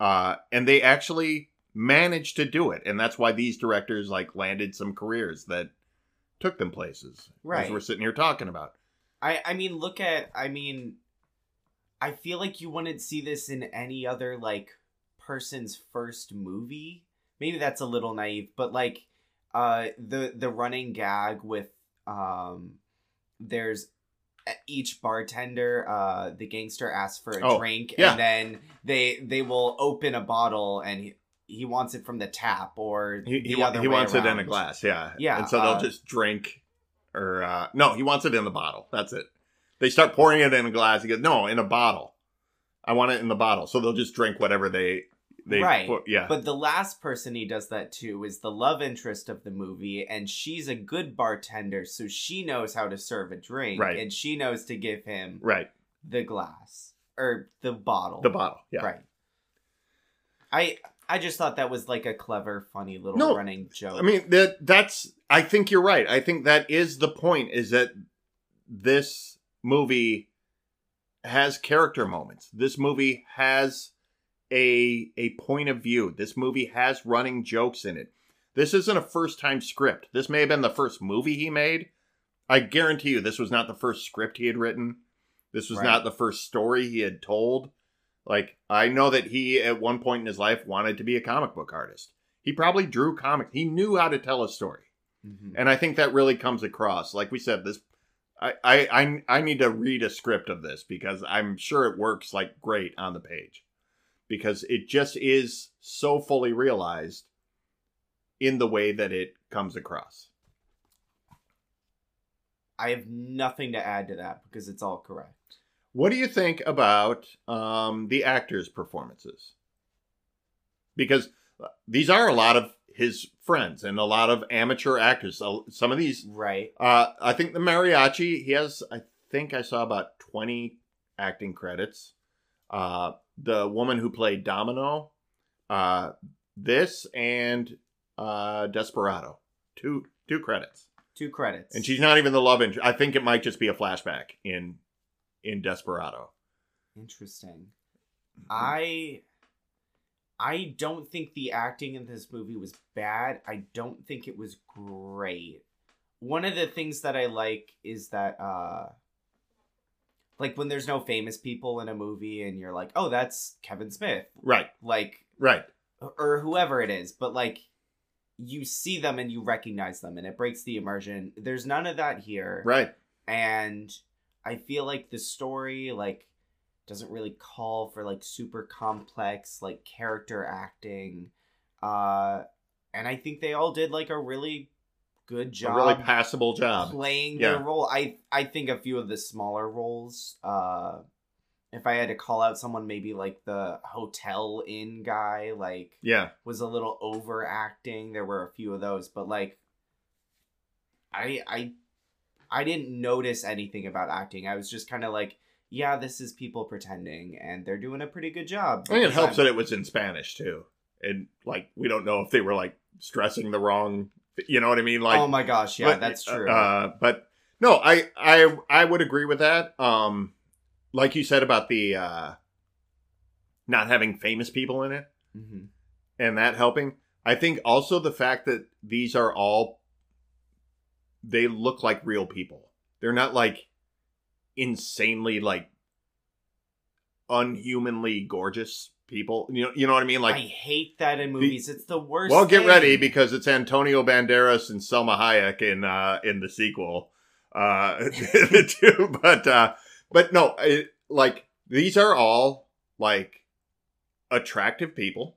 Uh, and they actually managed to do it. And that's why these directors like landed some careers that took them places. Right. As we're sitting here talking about. I I mean, look at. I mean, I feel like you wouldn't see this in any other like person's first movie. Maybe that's a little naive, but like, uh, the the running gag with um, there's each bartender, uh, the gangster asks for a Oh, drink, yeah. and then they they will open a bottle and. He, wants it from the tap, or He, he, other he way wants it in a glass, yeah. Yeah, And so they'll uh, just drink or uh no, he wants it in the bottle. That's it. They start pouring it in a glass. He goes, "No, in a bottle. I want it in the bottle." So they'll just drink whatever they they Right. put- yeah. But the last person he does that to is the love interest of the movie, and she's a good bartender, so she knows how to serve a drink, Right. and she knows to give him right. the glass or the bottle. The bottle. Yeah. Right. I I just thought that was like a clever, funny little No, running joke. I mean that that's I think you're right. I think that is the point is that this movie has character moments. This movie has a a point of view. This movie has running jokes in it. This isn't a first time script. This may have been the first movie he made. I guarantee you this was not the first script he had written. This was Right. not the first story he had told. Like I know that he at one point in his life wanted to be a comic book artist. He probably drew comics. He knew how to tell a story. Mhm. And I think that really comes across. Like we said, this I, I I I need to read a script of this because I'm sure it works like great on the page. Because it just is so fully realized in the way that it comes across. I have nothing to add to that because it's all correct. What do you think about um, the actors' performances? because these are a lot of his friends and a lot of amateur actors. So some of these, Right. uh, I think the mariachi, he has, I think I saw about 20 acting credits. Uh, the woman who played Domino, uh, this and uh, Desperado, two two credits, Two credits. and she's not even the love interest. I think it might just be a flashback in in Desperado. Interesting. I I don't think the acting in this movie was bad. I don't think it was great. One of the things that I like is that uh like when there's no famous people in a movie and you're like, "Oh, that's Kevin Smith." Right, Like right, or whoever it is, but like you see them and you recognize them and it breaks the immersion. There's none of that here right. and i feel like the story like doesn't really call for like super complex like character acting uh and i think they all did like a really good job. A really passable job. playing Yeah. their role i i think a few of the smaller roles uh if i had to call out someone maybe like the hotel in guy like Yeah, was a little overacting. There were a few of those, but like I I I didn't notice anything about acting. I was just kind of like, yeah, this is people pretending and they're doing a pretty good job. I think it helps I'm- that it was in Spanish too, and like we don't know if they were like stressing the wrong. You know what I mean? Like, oh my gosh, yeah, but, that's true. Uh, but no, I I I would agree with that. Um, like you said about the uh, not having famous people in it Mhm. and that helping. I think also the fact that these are all they look like real people. They're not like insanely like unhumanly gorgeous people. You know, you know what I mean? Like I hate that in movies. it's the worst. well, get thing. ready because it's Antonio Banderas and Salma Hayek in uh, in the sequel. Uh, the two, but uh, but no, it, like these are all like attractive people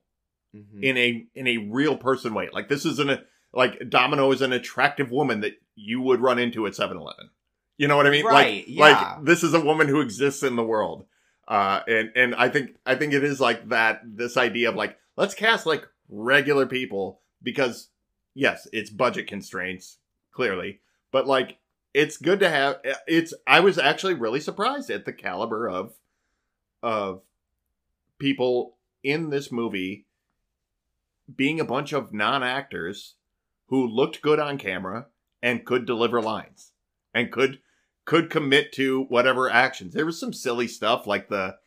Mhm. in a in a real person way. Like this isn't a like Domino is an attractive woman that you would run into at 7-Eleven. You know what I mean? Right, Like yeah. like this is a woman who exists in the world. Uh and and I think I think it is like that this idea of like let's cast like regular people because yes, it's budget constraints clearly, but like it's good to have it's I was actually really surprised at the caliber of of people in this movie being a bunch of non-actors who looked good on camera and could deliver lines and could could commit to whatever actions. There was some silly stuff like the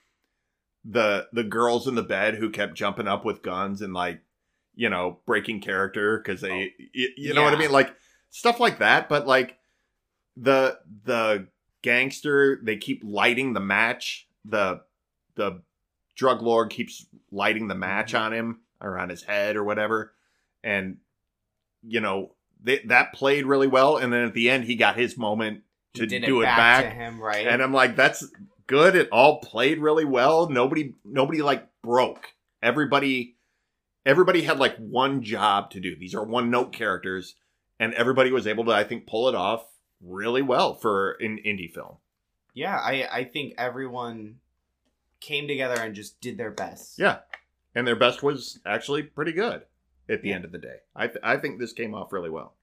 the the girls in the bed who kept jumping up with guns and like you know breaking character because they you, you know what I mean like stuff like that. But like the the gangster they keep lighting the match the the drug lord keeps lighting the match Mm-hmm. on him or on his head or whatever and you know they, that played really well and then at the end he got his moment to do it back, back, to him, right? and i'm like that's good it all played really well nobody nobody like broke everybody everybody had like one job to do these are one note characters and everybody was able to i think pull it off really well for an indie film yeah, I I think everyone came together and just did their best. Yeah. and their best was actually pretty good at the Yeah. end of the day i th- i think this came off really well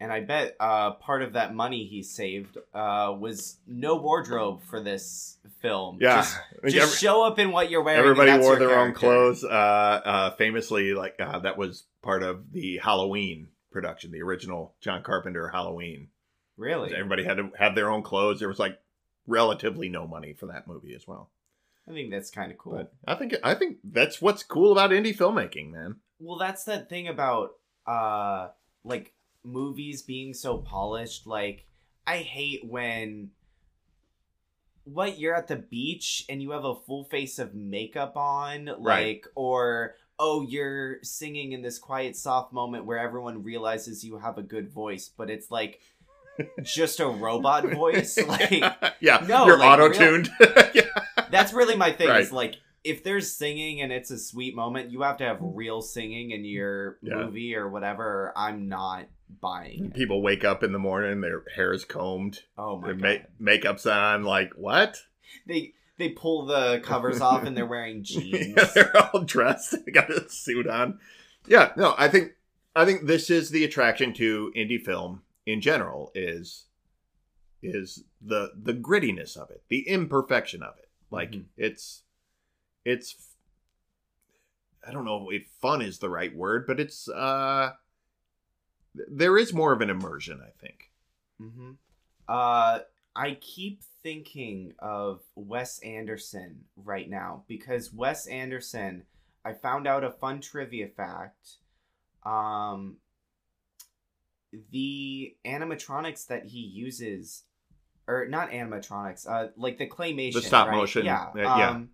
And I bet uh, part of that money he saved uh, was no wardrobe for this film. yeah Just, just every- show up in what you're wearing. everybody wore their own clothes uh uh famously like uh that was part of the halloween production the original john carpenter halloween Really? everybody had to have their own clothes there was like relatively no money for that movie as well I think that's kind of cool. but i think i think that's what's cool about indie filmmaking man Well, that's that thing about uh like movies being so polished. Like I hate when what you're at the beach and you have a full face of makeup on, like Right. or oh you're singing in this quiet soft moment where everyone realizes you have a good voice, but it's like just a robot voice. Like yeah No, you're like, auto-tuned yeah that's really my thing. Is like if there's singing and it's a sweet moment, you have to have real singing in your Yeah. movie or whatever. I'm not buying it. people wake up in the morning their hair is combed Oh my their god! ma- makeup's on like what They they pull the covers off and they're wearing jeans. yeah, they're all dressed. They got a suit on. Yeah, no, I think I think this is the attraction to indie film in general is is the the grittiness of it, the imperfection of it. Like Mhm. it's it's I don't know if fun is the right word, but it's uh there is more of an immersion, I think. hmm Uh, I keep thinking of Wes Anderson right now because Wes Anderson, I found out a fun trivia fact. Um, the animatronics that he uses, or not animatronics, uh, like the claymation, The stop right? motion, yeah, uh, yeah. Um,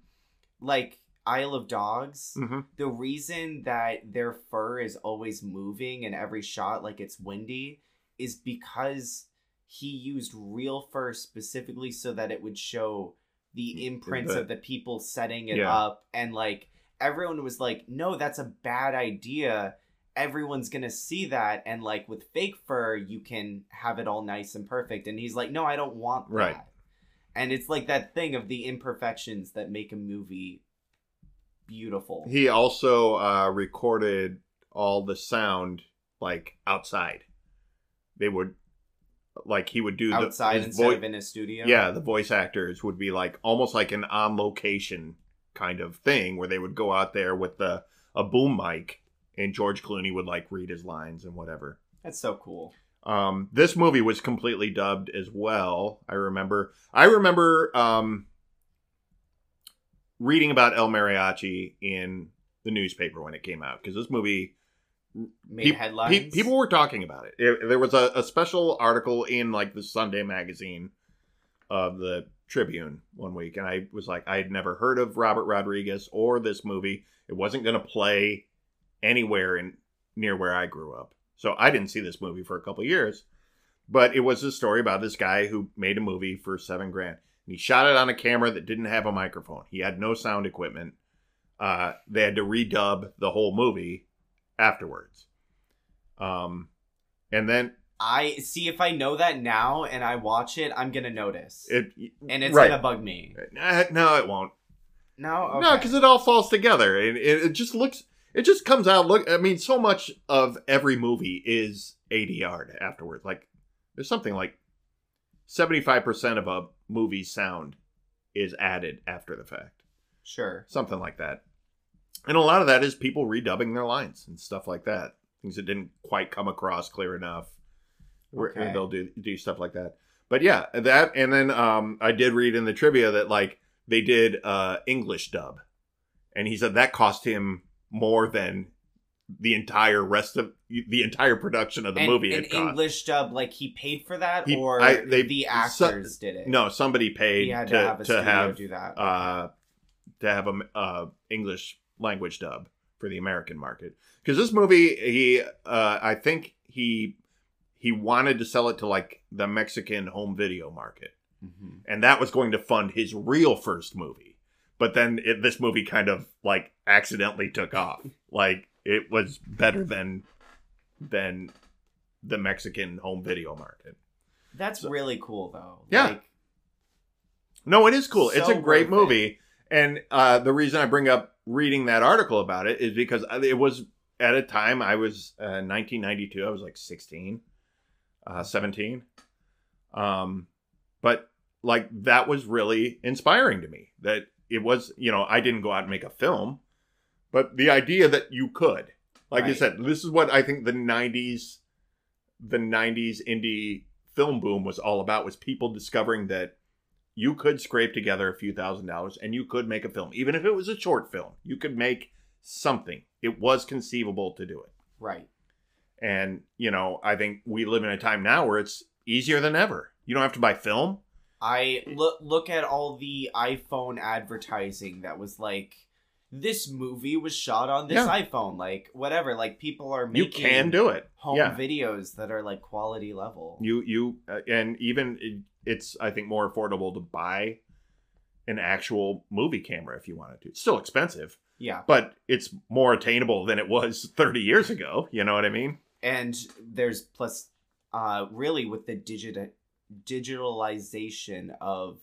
like Isle of Dogs Mm-hmm. the reason that their fur is always moving in every shot like it's windy is because he used real fur specifically so that it would show the imprints The- of the people setting it Yeah. up and like everyone was like no that's a bad idea everyone's gonna see that and like with fake fur you can have it all nice and perfect and he's like no i don't want that Right. And it's like that thing of the imperfections that make a movie beautiful He also uh, recorded all the sound like outside. They would like he would do outside the instead voi- of in a studio. yeah, the voice actors would be like almost like an on location kind of thing where they would go out there with the a boom mic and George Clooney would like read his lines and whatever. that's so cool. Um, this movie was completely dubbed as well. I remember. I remember um, reading about El Mariachi in the newspaper when it came out because this movie Made Peop- headlines. pe- people were talking about it. It- There was a, a special article in like the Sunday magazine of the Tribune one week, and I was like, I had never heard of Robert Rodriguez or this movie. It wasn't going to play anywhere in near where I grew up, so I didn't see this movie for a couple years. But it was a story about this guy who made a movie for seven grand. And he shot it on a camera that didn't have a microphone. He had no sound equipment. Uh, they had to redub the whole movie afterwards. Um, and then I see if I know that now and I watch it, I'm gonna notice, it and it's right. gonna bug me. Uh, no, it won't. No, okay. No, because it all falls together. It, it, it just looks. It just comes out. Look, I mean, so much of every movie is ADR afterwards. Like, there's something like seventy-five percent of a movie's sound is added after the fact. sure. something like that. And a lot of that is people redubbing their lines and stuff like that. Things that didn't quite come across clear enough. Where- Okay. They'll do do stuff like that. But yeah, that and then um I did read in the trivia that like they did uh English dub. And he said that cost him more than the entire rest of the entire production of the and, movie an. English dub, like he paid for that, He- or I- they- the so- actors did it. No, somebody paid to to, have a to have do that. uh, to have a uh, English language dub for the American market. Because this movie, he, uh, I think he he wanted to sell it to like the Mexican home video market, Mhm. and that was going to fund his real first movie. But then it, this movie kind of like accidentally took off. Like it was better than than the Mexican home video market. That's so- really cool, though. Yeah. Like, No, it is cool. it's a great worth it. movie. And uh, the reason I bring up reading that article about it is because it was at a time I was uh, 1992. I was like 16, uh, 17. Um, but like that was really inspiring to me. That it was, you know, I didn't go out and make a film, but the idea that you could, like I Right. said, this is what I think the 90s, the 90s indie film boom was all about was people discovering that you could scrape together a few thousand dollars and you could make a film. Even if it was a short film you could make something. It was conceivable to do it. Right. and you know i think we live in a time now where it's easier than ever. You don't have to buy film I look look at all the iPhone advertising that was like this movie was shot on this Yeah. iPhone like whatever like people are you can do it home yeah videos that are like quality level. you you uh, and even it, it's i think more affordable to buy an actual movie camera if you wanted to it's still expensive yeah. but it's more attainable than it was 30 years ago you know what i mean And there's plus uh really with the digit digitalization of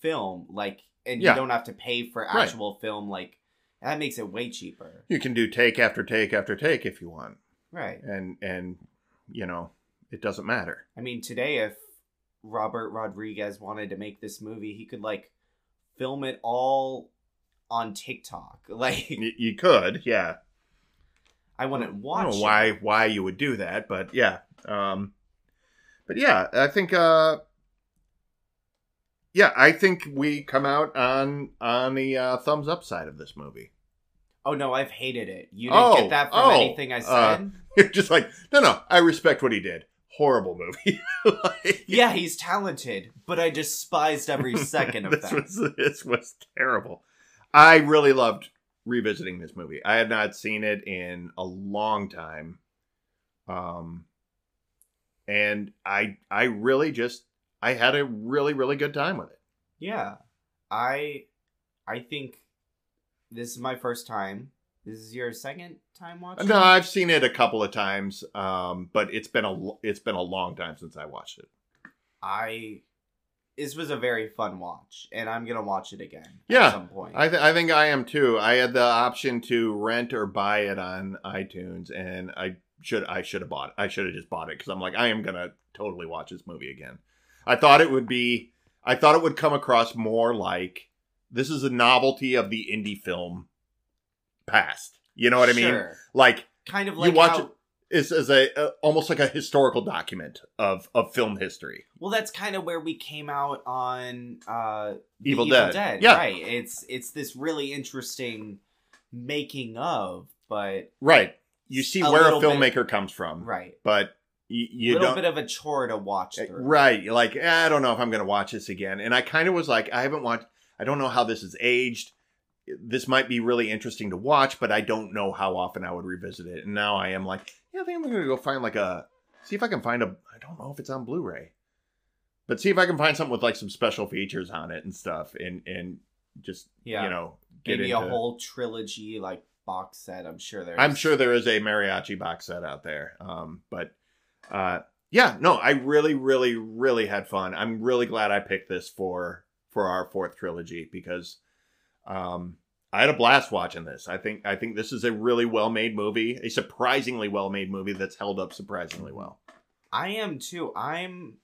film, like, and Yeah. you don't have to pay for Right. actual film. Like, that makes it way cheaper. You can do take after take after take if you want, Right. and and you know it doesn't matter. I mean, today, if Robert Rodriguez wanted to make this movie, he could like film it all on TikTok. Like, you could, yeah. I wouldn't I watch. don't know it. why why you would do that, but yeah. Um, but yeah, I think uh, yeah, I think we come out on on the uh, thumbs up side of this movie. Oh no, I've hated it. You didn't Oh, get that from oh, anything I uh, said. You're just like, no, no, I respect what he did. Horrible movie. Like, yeah, he's talented, but I despised every second of this that. was this was terrible. I really loved revisiting this movie. I had not seen it in a long time. Um and I I really just I had a really really good time with it. Yeah, I, I think this is my first time. This is your second time watching. No, I've seen it a couple of times, um, but it's been a it's been a long time since I watched it. I. This was a very fun watch, and I'm gonna watch it again. Yeah, at some point. I th- I think I am too. I had the option to rent or buy it on iTunes, and I should I should have bought it. I should have just bought it because I'm like I am gonna totally watch this movie again. I thought it would be. I thought it would come across more like this is a novelty of the indie film past. You know what I mean? Sure. Like Kind of like You watch how, it- it's as a, a almost like a historical document of of film history. Well, that's kind of where we came out on uh, the Evil Dead. Yeah. Right. It's it's this really interesting making of, but Right. You see A where a little bit- filmmaker comes from, right, but you, a you little don't. bit of a chore to watch through. Right. Like, eh, I don't know if I'm going to watch this again. And I kind of was like, I haven't watched, I don't know how this is aged. This might be really interesting to watch, but I don't know how often I would revisit it. And now I am like, yeah, I think I'm going to go find like a, see if I can find a, I don't know if it's on Blu ray, but see if I can find something with like some special features on it and stuff and, and just, Yeah. you know, get Maybe into a whole trilogy like box set. I'm sure there's. I'm sure there is a mariachi box set out there. Um, but uh, yeah, no, I really, really, really had fun. I'm really glad I picked this for for our fourth trilogy because um, I had a blast watching this. I think I think this is a really well made movie, a surprisingly well made movie that's held up surprisingly well. I am too. I'm.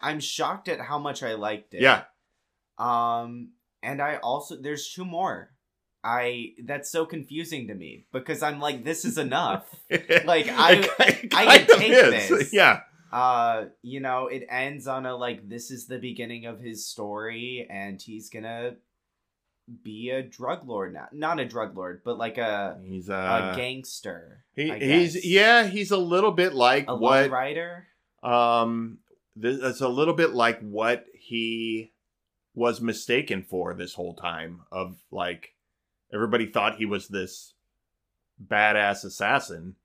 I'm shocked at how much I liked it. Yeah, Um, and I also there's two more. I that's so confusing to me because I'm like this is enough. Like, I- I of take is. this. Yeah, uh you know it ends on a like this is the beginning of his story and he's gonna be a drug lord now not a drug lord but like a, he's a uh, gangster he, he's yeah, he's a little bit like a what writer. Um, th- it's a little bit like what he was mistaken for this whole time. Of like, everybody thought he was this badass assassin,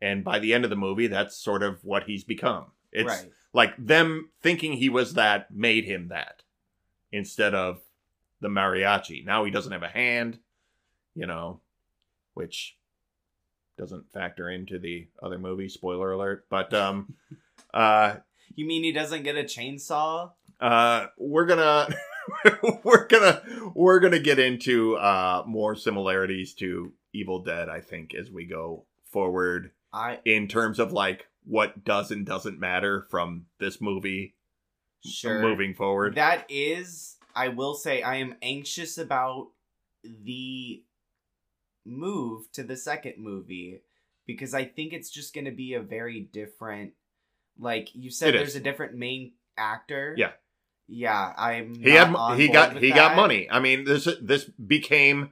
and by the end of the movie, that's sort of what he's become. It's right like them thinking he was that made him that, instead of the mariachi. Now he doesn't have a hand, you know, which doesn't factor into the other movie. Spoiler alert! But um. Uh, you mean he doesn't get a chainsaw uh, we're gonna we're gonna we're gonna get into uh more similarities to Evil Dead. I think as we go forward i in terms of like what does and doesn't matter from this movie sure moving forward. that is i will say i am anxious about the move to the second movie because i think it's just going to be a very different like you said It there's is. a different main actor Yeah. Yeah i'm he not had he got he got money. I mean this this became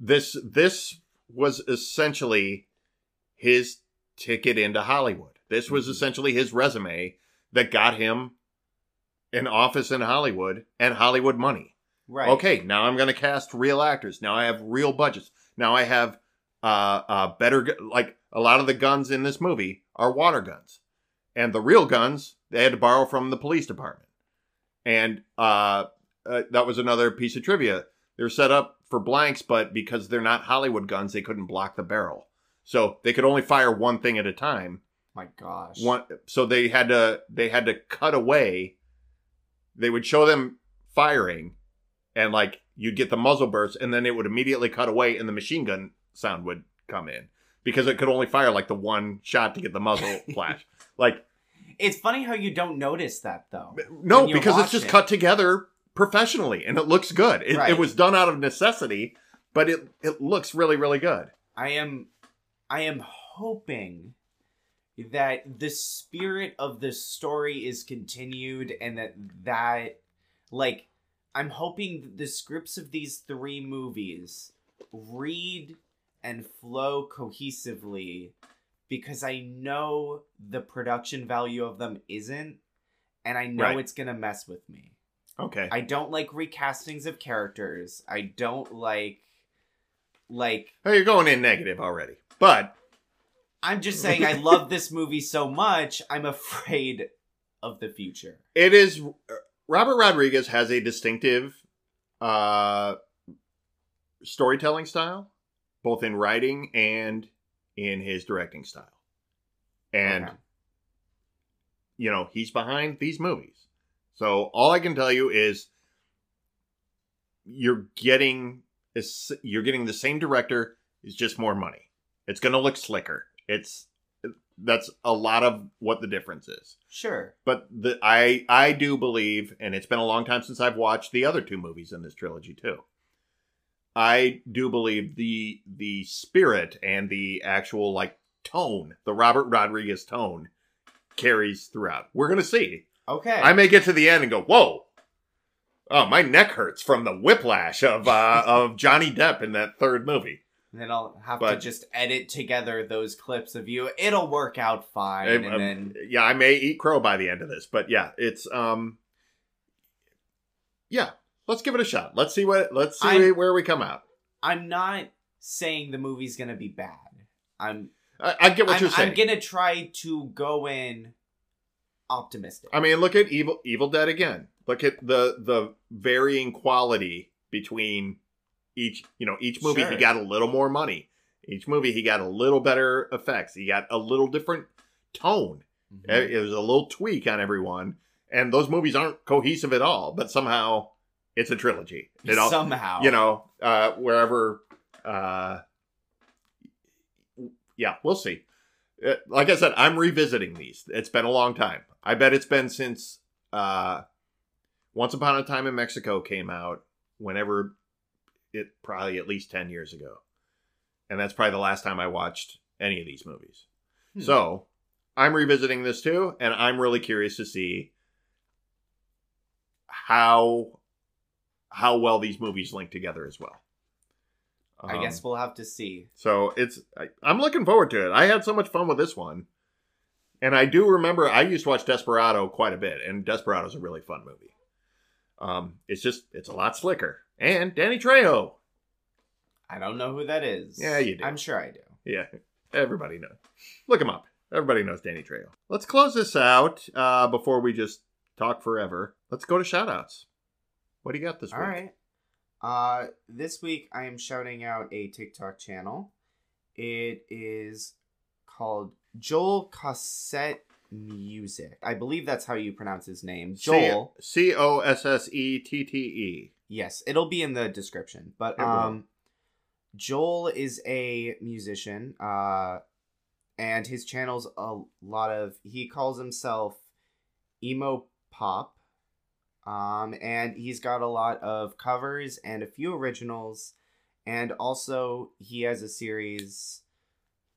this this was essentially his ticket into Hollywood. This was Mhm. essentially his resume that got him an office in Hollywood and Hollywood money. right Okay, now I'm going to cast real actors. Now I have real budgets. Now I have uh uh better like a lot of the guns in this movie are water guns. And the real guns they had to borrow from the police department. And uh, uh that was another piece of trivia. They're set up for blanks but because they're not Hollywood guns, they couldn't block the barrel. So they could only fire one thing at a time my gosh one so they had to they had to cut away they would show them firing, and like you'd get the muzzle burst, and then it would immediately cut away, and the machine gun sound would come in because it could only fire like the one shot to get the muzzle flash. Like It's funny how you don't notice that though. no, because it's just it. cut together professionally, and it looks good. It, Right. it was done out of necessity, but it it looks really really good. I am I am hoping that the spirit of the story is continued and that that like I'm hoping that the scripts of these three movies read and flow cohesively because I know the production value of them isn't and I know Right. it's to mess with me. Okay. I don't like recastings of characters. I don't like like Oh, you're going in negative already, but I'm just saying I love this movie so much, I'm afraid of the future. it is Robert Rodriguez has a distinctive uh storytelling style both in writing and in his directing style. And Okay. you know, he's behind these movies. So all I can tell you is you're getting you're getting the same director, it's just more money. It's going to look slicker. It's that's a lot of what the difference is. Sure. But the I I do believe, and it's been a long time since I've watched the other two movies in this trilogy too. I do believe the the spirit and the actual like tone, the Robert Rodriguez tone, carries throughout. We're gonna see. Okay. I may get to the end and go, whoa. Oh, my neck hurts from the whiplash of uh, of Johnny Depp in that third movie. And then I'll have But- to just edit together those clips of you. It'll work out fine. And then yeah, I may eat crow by the end of this, but yeah, it's um, yeah. Let's give it a shot. Let's see what. Let's see I'm- where we come out. I'm not saying the movie's gonna be bad. I'm I, I get what I'm, you're saying. I'm gonna try to go in optimistic. I mean, look at Evil Evil Dead again. Look at the the varying quality between each. You know, each movie he got a little more money. Each movie he got a little better effects. He got a little different tone. Mhm. It it was a little tweak on everyone, and those movies aren't cohesive at all. But somehow it's a trilogy. It all, Somehow. you know, uh, wherever. Uh, yeah, we'll see. Uh, like I said, I'm revisiting these. It's been a long time. I bet it's been since uh, Once Upon a Time in Mexico came out. Whenever it probably at least ten years ago, and that's probably the last time I watched any of these movies. Hmm. So I'm revisiting this too, and I'm really curious to see how how well these movies link together as well. I Um, guess we'll have to see. so. It's I, I'm looking forward to it. I had so much fun with this one, and I do remember I used to watch Desperado quite a bit, and Desperado's a really fun movie. Um, it's just it's a lot slicker, and Danny Trejo. I don't know who that is. Yeah, you do. I'm sure I do. Yeah, everybody knows. Look him up. Everybody knows Danny Trejo. Let's close this out uh, before we just talk forever. Let's go to shoutouts. What do you got this All week? right. Uh, this week I am shouting out a TikTok channel. It is called Joel Cossette Music. I believe that's how you pronounce his name. Joel. C O S S E T T E. Yes, it'll be in the description. But um Joel is a musician uh and his channel's a lot of he calls himself emo pop. Um and he's got a lot of covers and a few originals and also he has a series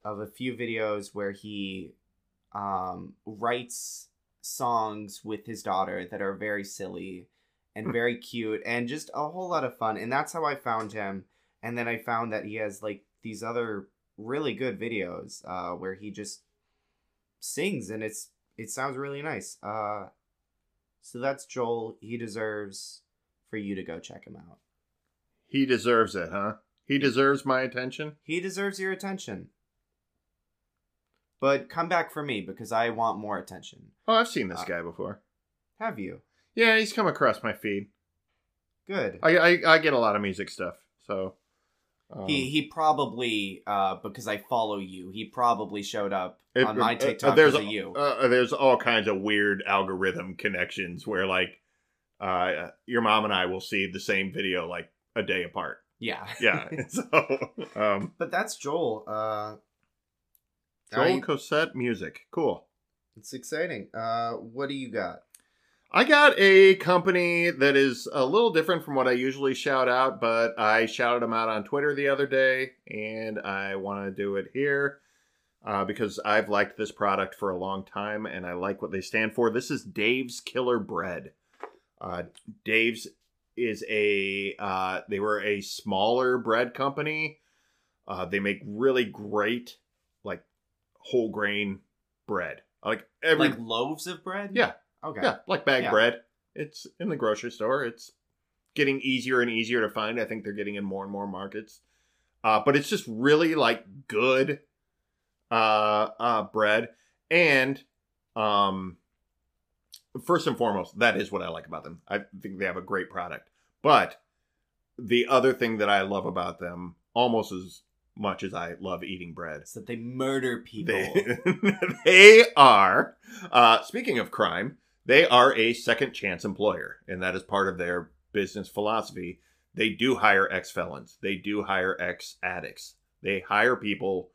of a few videos where he um writes songs with his daughter that are very silly and very cute and just a whole lot of fun. And that's how I found him. And then I found that he has like these other really good videos uh, where he just sings and it's it sounds really nice. Uh, so that's Joel. He deserves for you to go check him out. He deserves it, huh? He deserves my attention. He deserves your attention. But come back for me because I want more attention. Oh, I've seen this Uh, guy before. Have you? Yeah, he's come across my feed. Good. I I, I get a lot of music stuff, so. Um, he he probably uh because I follow you, he probably showed up it- on my uh, TikTok there's because of you. Uh, there's all kinds of weird algorithm connections where like, uh, your mom and I will see the same video like a day apart. Yeah. Yeah. so, um, But that's Joel. Uh, Joel I- Cossette music. Cool. it's exciting. Uh, what do you got? I got a company that is a little different from what I usually shout out, but I shouted them out on Twitter the other day, and I want to do it here uh, because I've liked this product for a long time, and I like what they stand for. This is Dave's Killer Bread. Uh, Dave's is a uh, they were a smaller bread company. Uh, they make really great like whole grain bread. Like every like loaves of bread? Yeah. Okay. yeah, like bag Yeah. bread. It's in the grocery store. It's getting easier and easier to find. I think they're getting in more and more markets. Uh, but it's just really like good uh, uh, bread. And um, first and foremost, that is what I like about them. I think they have a great product. But the other thing that I love about them, almost as much as I love eating bread, It's that they murder people. they, they are, uh, speaking of crime, they are a second chance employer, and that is part of their business philosophy. They do hire ex felons, they do hire ex addicts, they hire people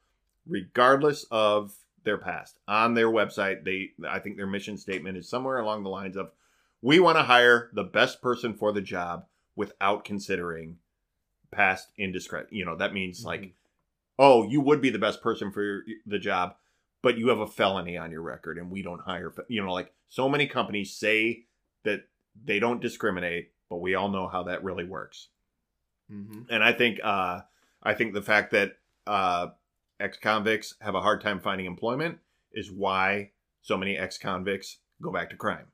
regardless of their past. On their website, they I think their mission statement is somewhere along the lines of we want to hire the best person for the job without considering past indiscretion. You know, that means like Mhm. oh, you would be the best person for your, the job, but you have a felony on your record and we don't hire, fe-" you know, like so many companies say that they don't discriminate, but we all know how that really works. Mhm. And I think, uh, I think the fact that, uh, ex-convicts have a hard time finding employment is why so many ex-convicts go back to crime.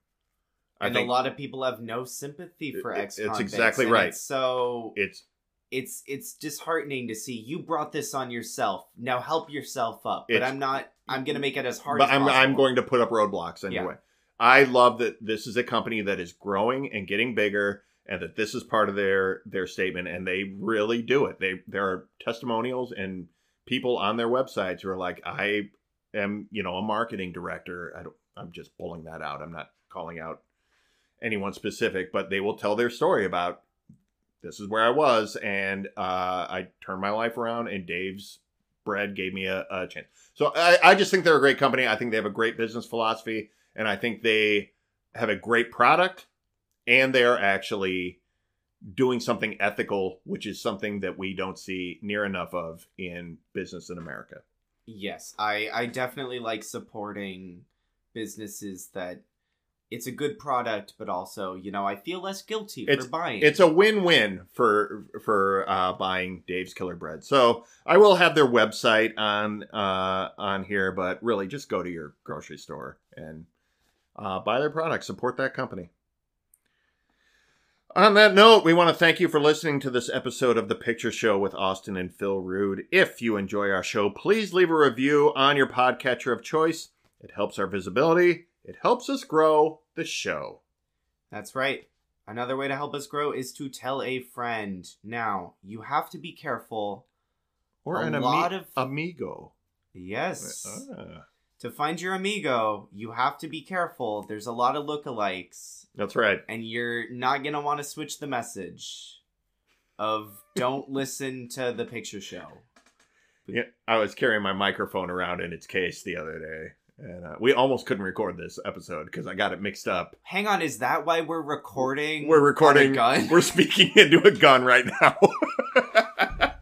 I and think a lot of people have no sympathy for ex it's exactly right. So it's it's it's disheartening to see you brought this on yourself. Now help yourself up. But I'm not. I'm gonna make it as hard. but as I'm possible. I'm going to put up roadblocks anyway. I love that this is a company that is growing and getting bigger, and that this is part of their their statement, and they really do it. They there are testimonials and people on their websites who are like, I am you know a marketing director. I don't, I'm just pulling that out. I'm not calling out anyone specific, but they will tell their story about this is where I was, and uh, I turned my life around, and Dave's bread gave me a, a chance. So I, I just think they're a great company. I think they have a great business philosophy, and I think they have a great product, and they are actually doing something ethical, which is something that we don't see near enough of in business in America. Yes, I I definitely like supporting businesses that it's a good product, but also you know I feel less guilty It's- for buying. It's a win-win for for uh, buying Dave's Killer Bread. So I will have their website on uh, on here, but really just go to your grocery store and uh, buy their product. Support that company. On that note, we want to thank you for listening to this episode of The Picture Show with Austin and Phil Rude. If you enjoy our show, please leave a review on your podcatcher of choice. It helps our visibility. It helps us grow the show. That's right. Another way to help us grow is to tell a friend. Now you have to be careful. Or A an ami- lot of- amigo. Yes. Ah, To find your amigo, you have to be careful. There's a lot of lookalikes, that's right. and you're not gonna want to switch the message of don't listen to the picture show. Yeah, I was carrying my microphone around in its case the other day, and uh, we almost couldn't record this episode because I got it mixed up. Hang on, is that why we're recording? We're recording. gun? We're speaking into a gun right now.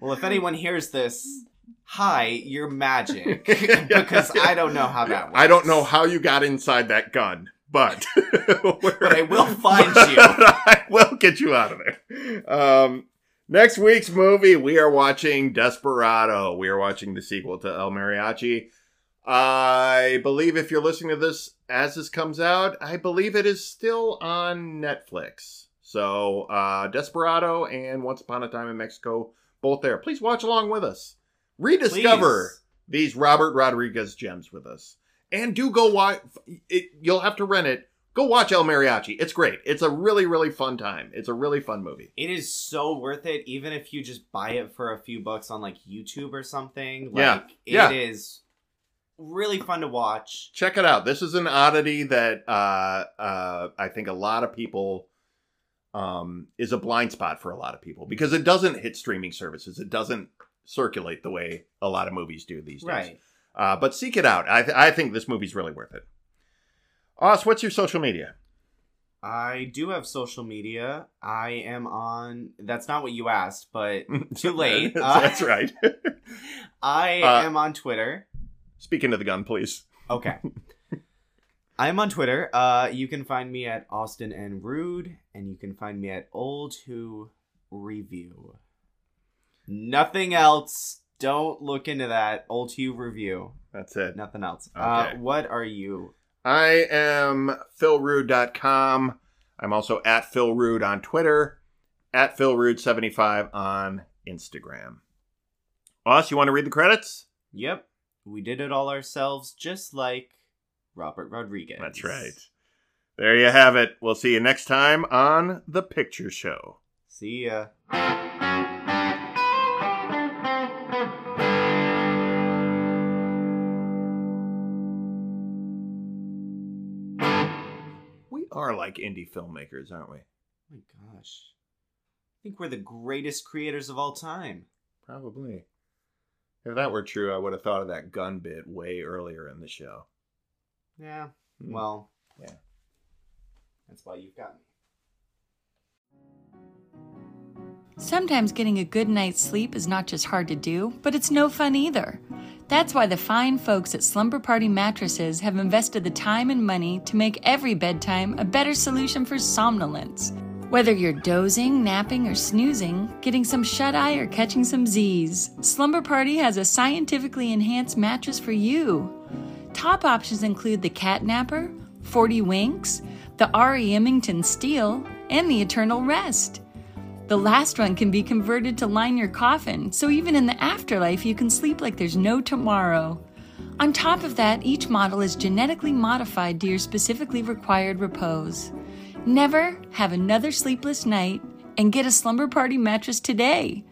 Well, if anyone hears this, hi, you're magic. because I don't know how that works. I don't know how you got inside that gun, but But I will find you. I will get you out of there. Um, next week's movie, we are watching Desperado. We are watching the sequel to El Mariachi. I believe if you're listening to this as this comes out, I believe it is still on Netflix. So, uh, Desperado and Once Upon a Time in Mexico, both there. Please watch along with us. Rediscover Please. these Robert Rodriguez gems with us. And do go watch it. You'll have to rent it. Go watch El Mariachi. It's great. It's a really, really fun time. It's a really fun movie. It is so worth it, even if you just buy it for a few bucks on like YouTube or something. Like Yeah, it yeah. is really fun to watch. check it out. This is an oddity that uh, uh, I think a lot of people um, is a blind spot for a lot of people because it doesn't hit streaming services. It doesn't circulate the way a lot of movies do these days. Right. Uh, but seek it out. I, th- I think this movie's really worth it. Oz, what's your social media? I do have social media. I am on. That's not what you asked, but too late. Uh, That's right. I Uh, am on Twitter. Speaking to the gun, please. Okay. I'm on Twitter. Uh, you can find me at Austin and Rude, and you can find me at Old Who Review. Nothing else. Don't look into that. Old Who Review. That's it. Nothing else. Uh, Okay. what are you? I am philrude.com. I'm also at philrude on Twitter, at philrude75 on Instagram. Oz, you want to read the credits? Yep. We did it all ourselves, just like Robert Rodriguez. That's right. There you have it. We'll see you next time on The Picture Show. See ya. Are like indie filmmakers, aren't we? Oh my gosh. I think we're the greatest creators of all time. Probably. If that were true, I would have thought of that gun bit way earlier in the show. Yeah. Hmm. Well, Yeah. That's why you've got me. Sometimes getting a good night's sleep is not just hard to do, but it's no fun either. That's why the fine folks at Slumber Party Mattresses have invested the time and money to make every bedtime a better solution for somnolence. Whether you're dozing, napping, or snoozing, getting some shut eye, or catching some Z's, Slumber Party has a scientifically enhanced mattress for you. Top options include the Cat Napper, 40 Winks, the R.E. Emmington Steel, and the Eternal Rest. The last one can be converted to line your coffin, so even in the afterlife, you can sleep like there's no tomorrow. On top of that, each model is genetically modified to your specifically required repose. Never have another sleepless night and get a slumber party mattress today.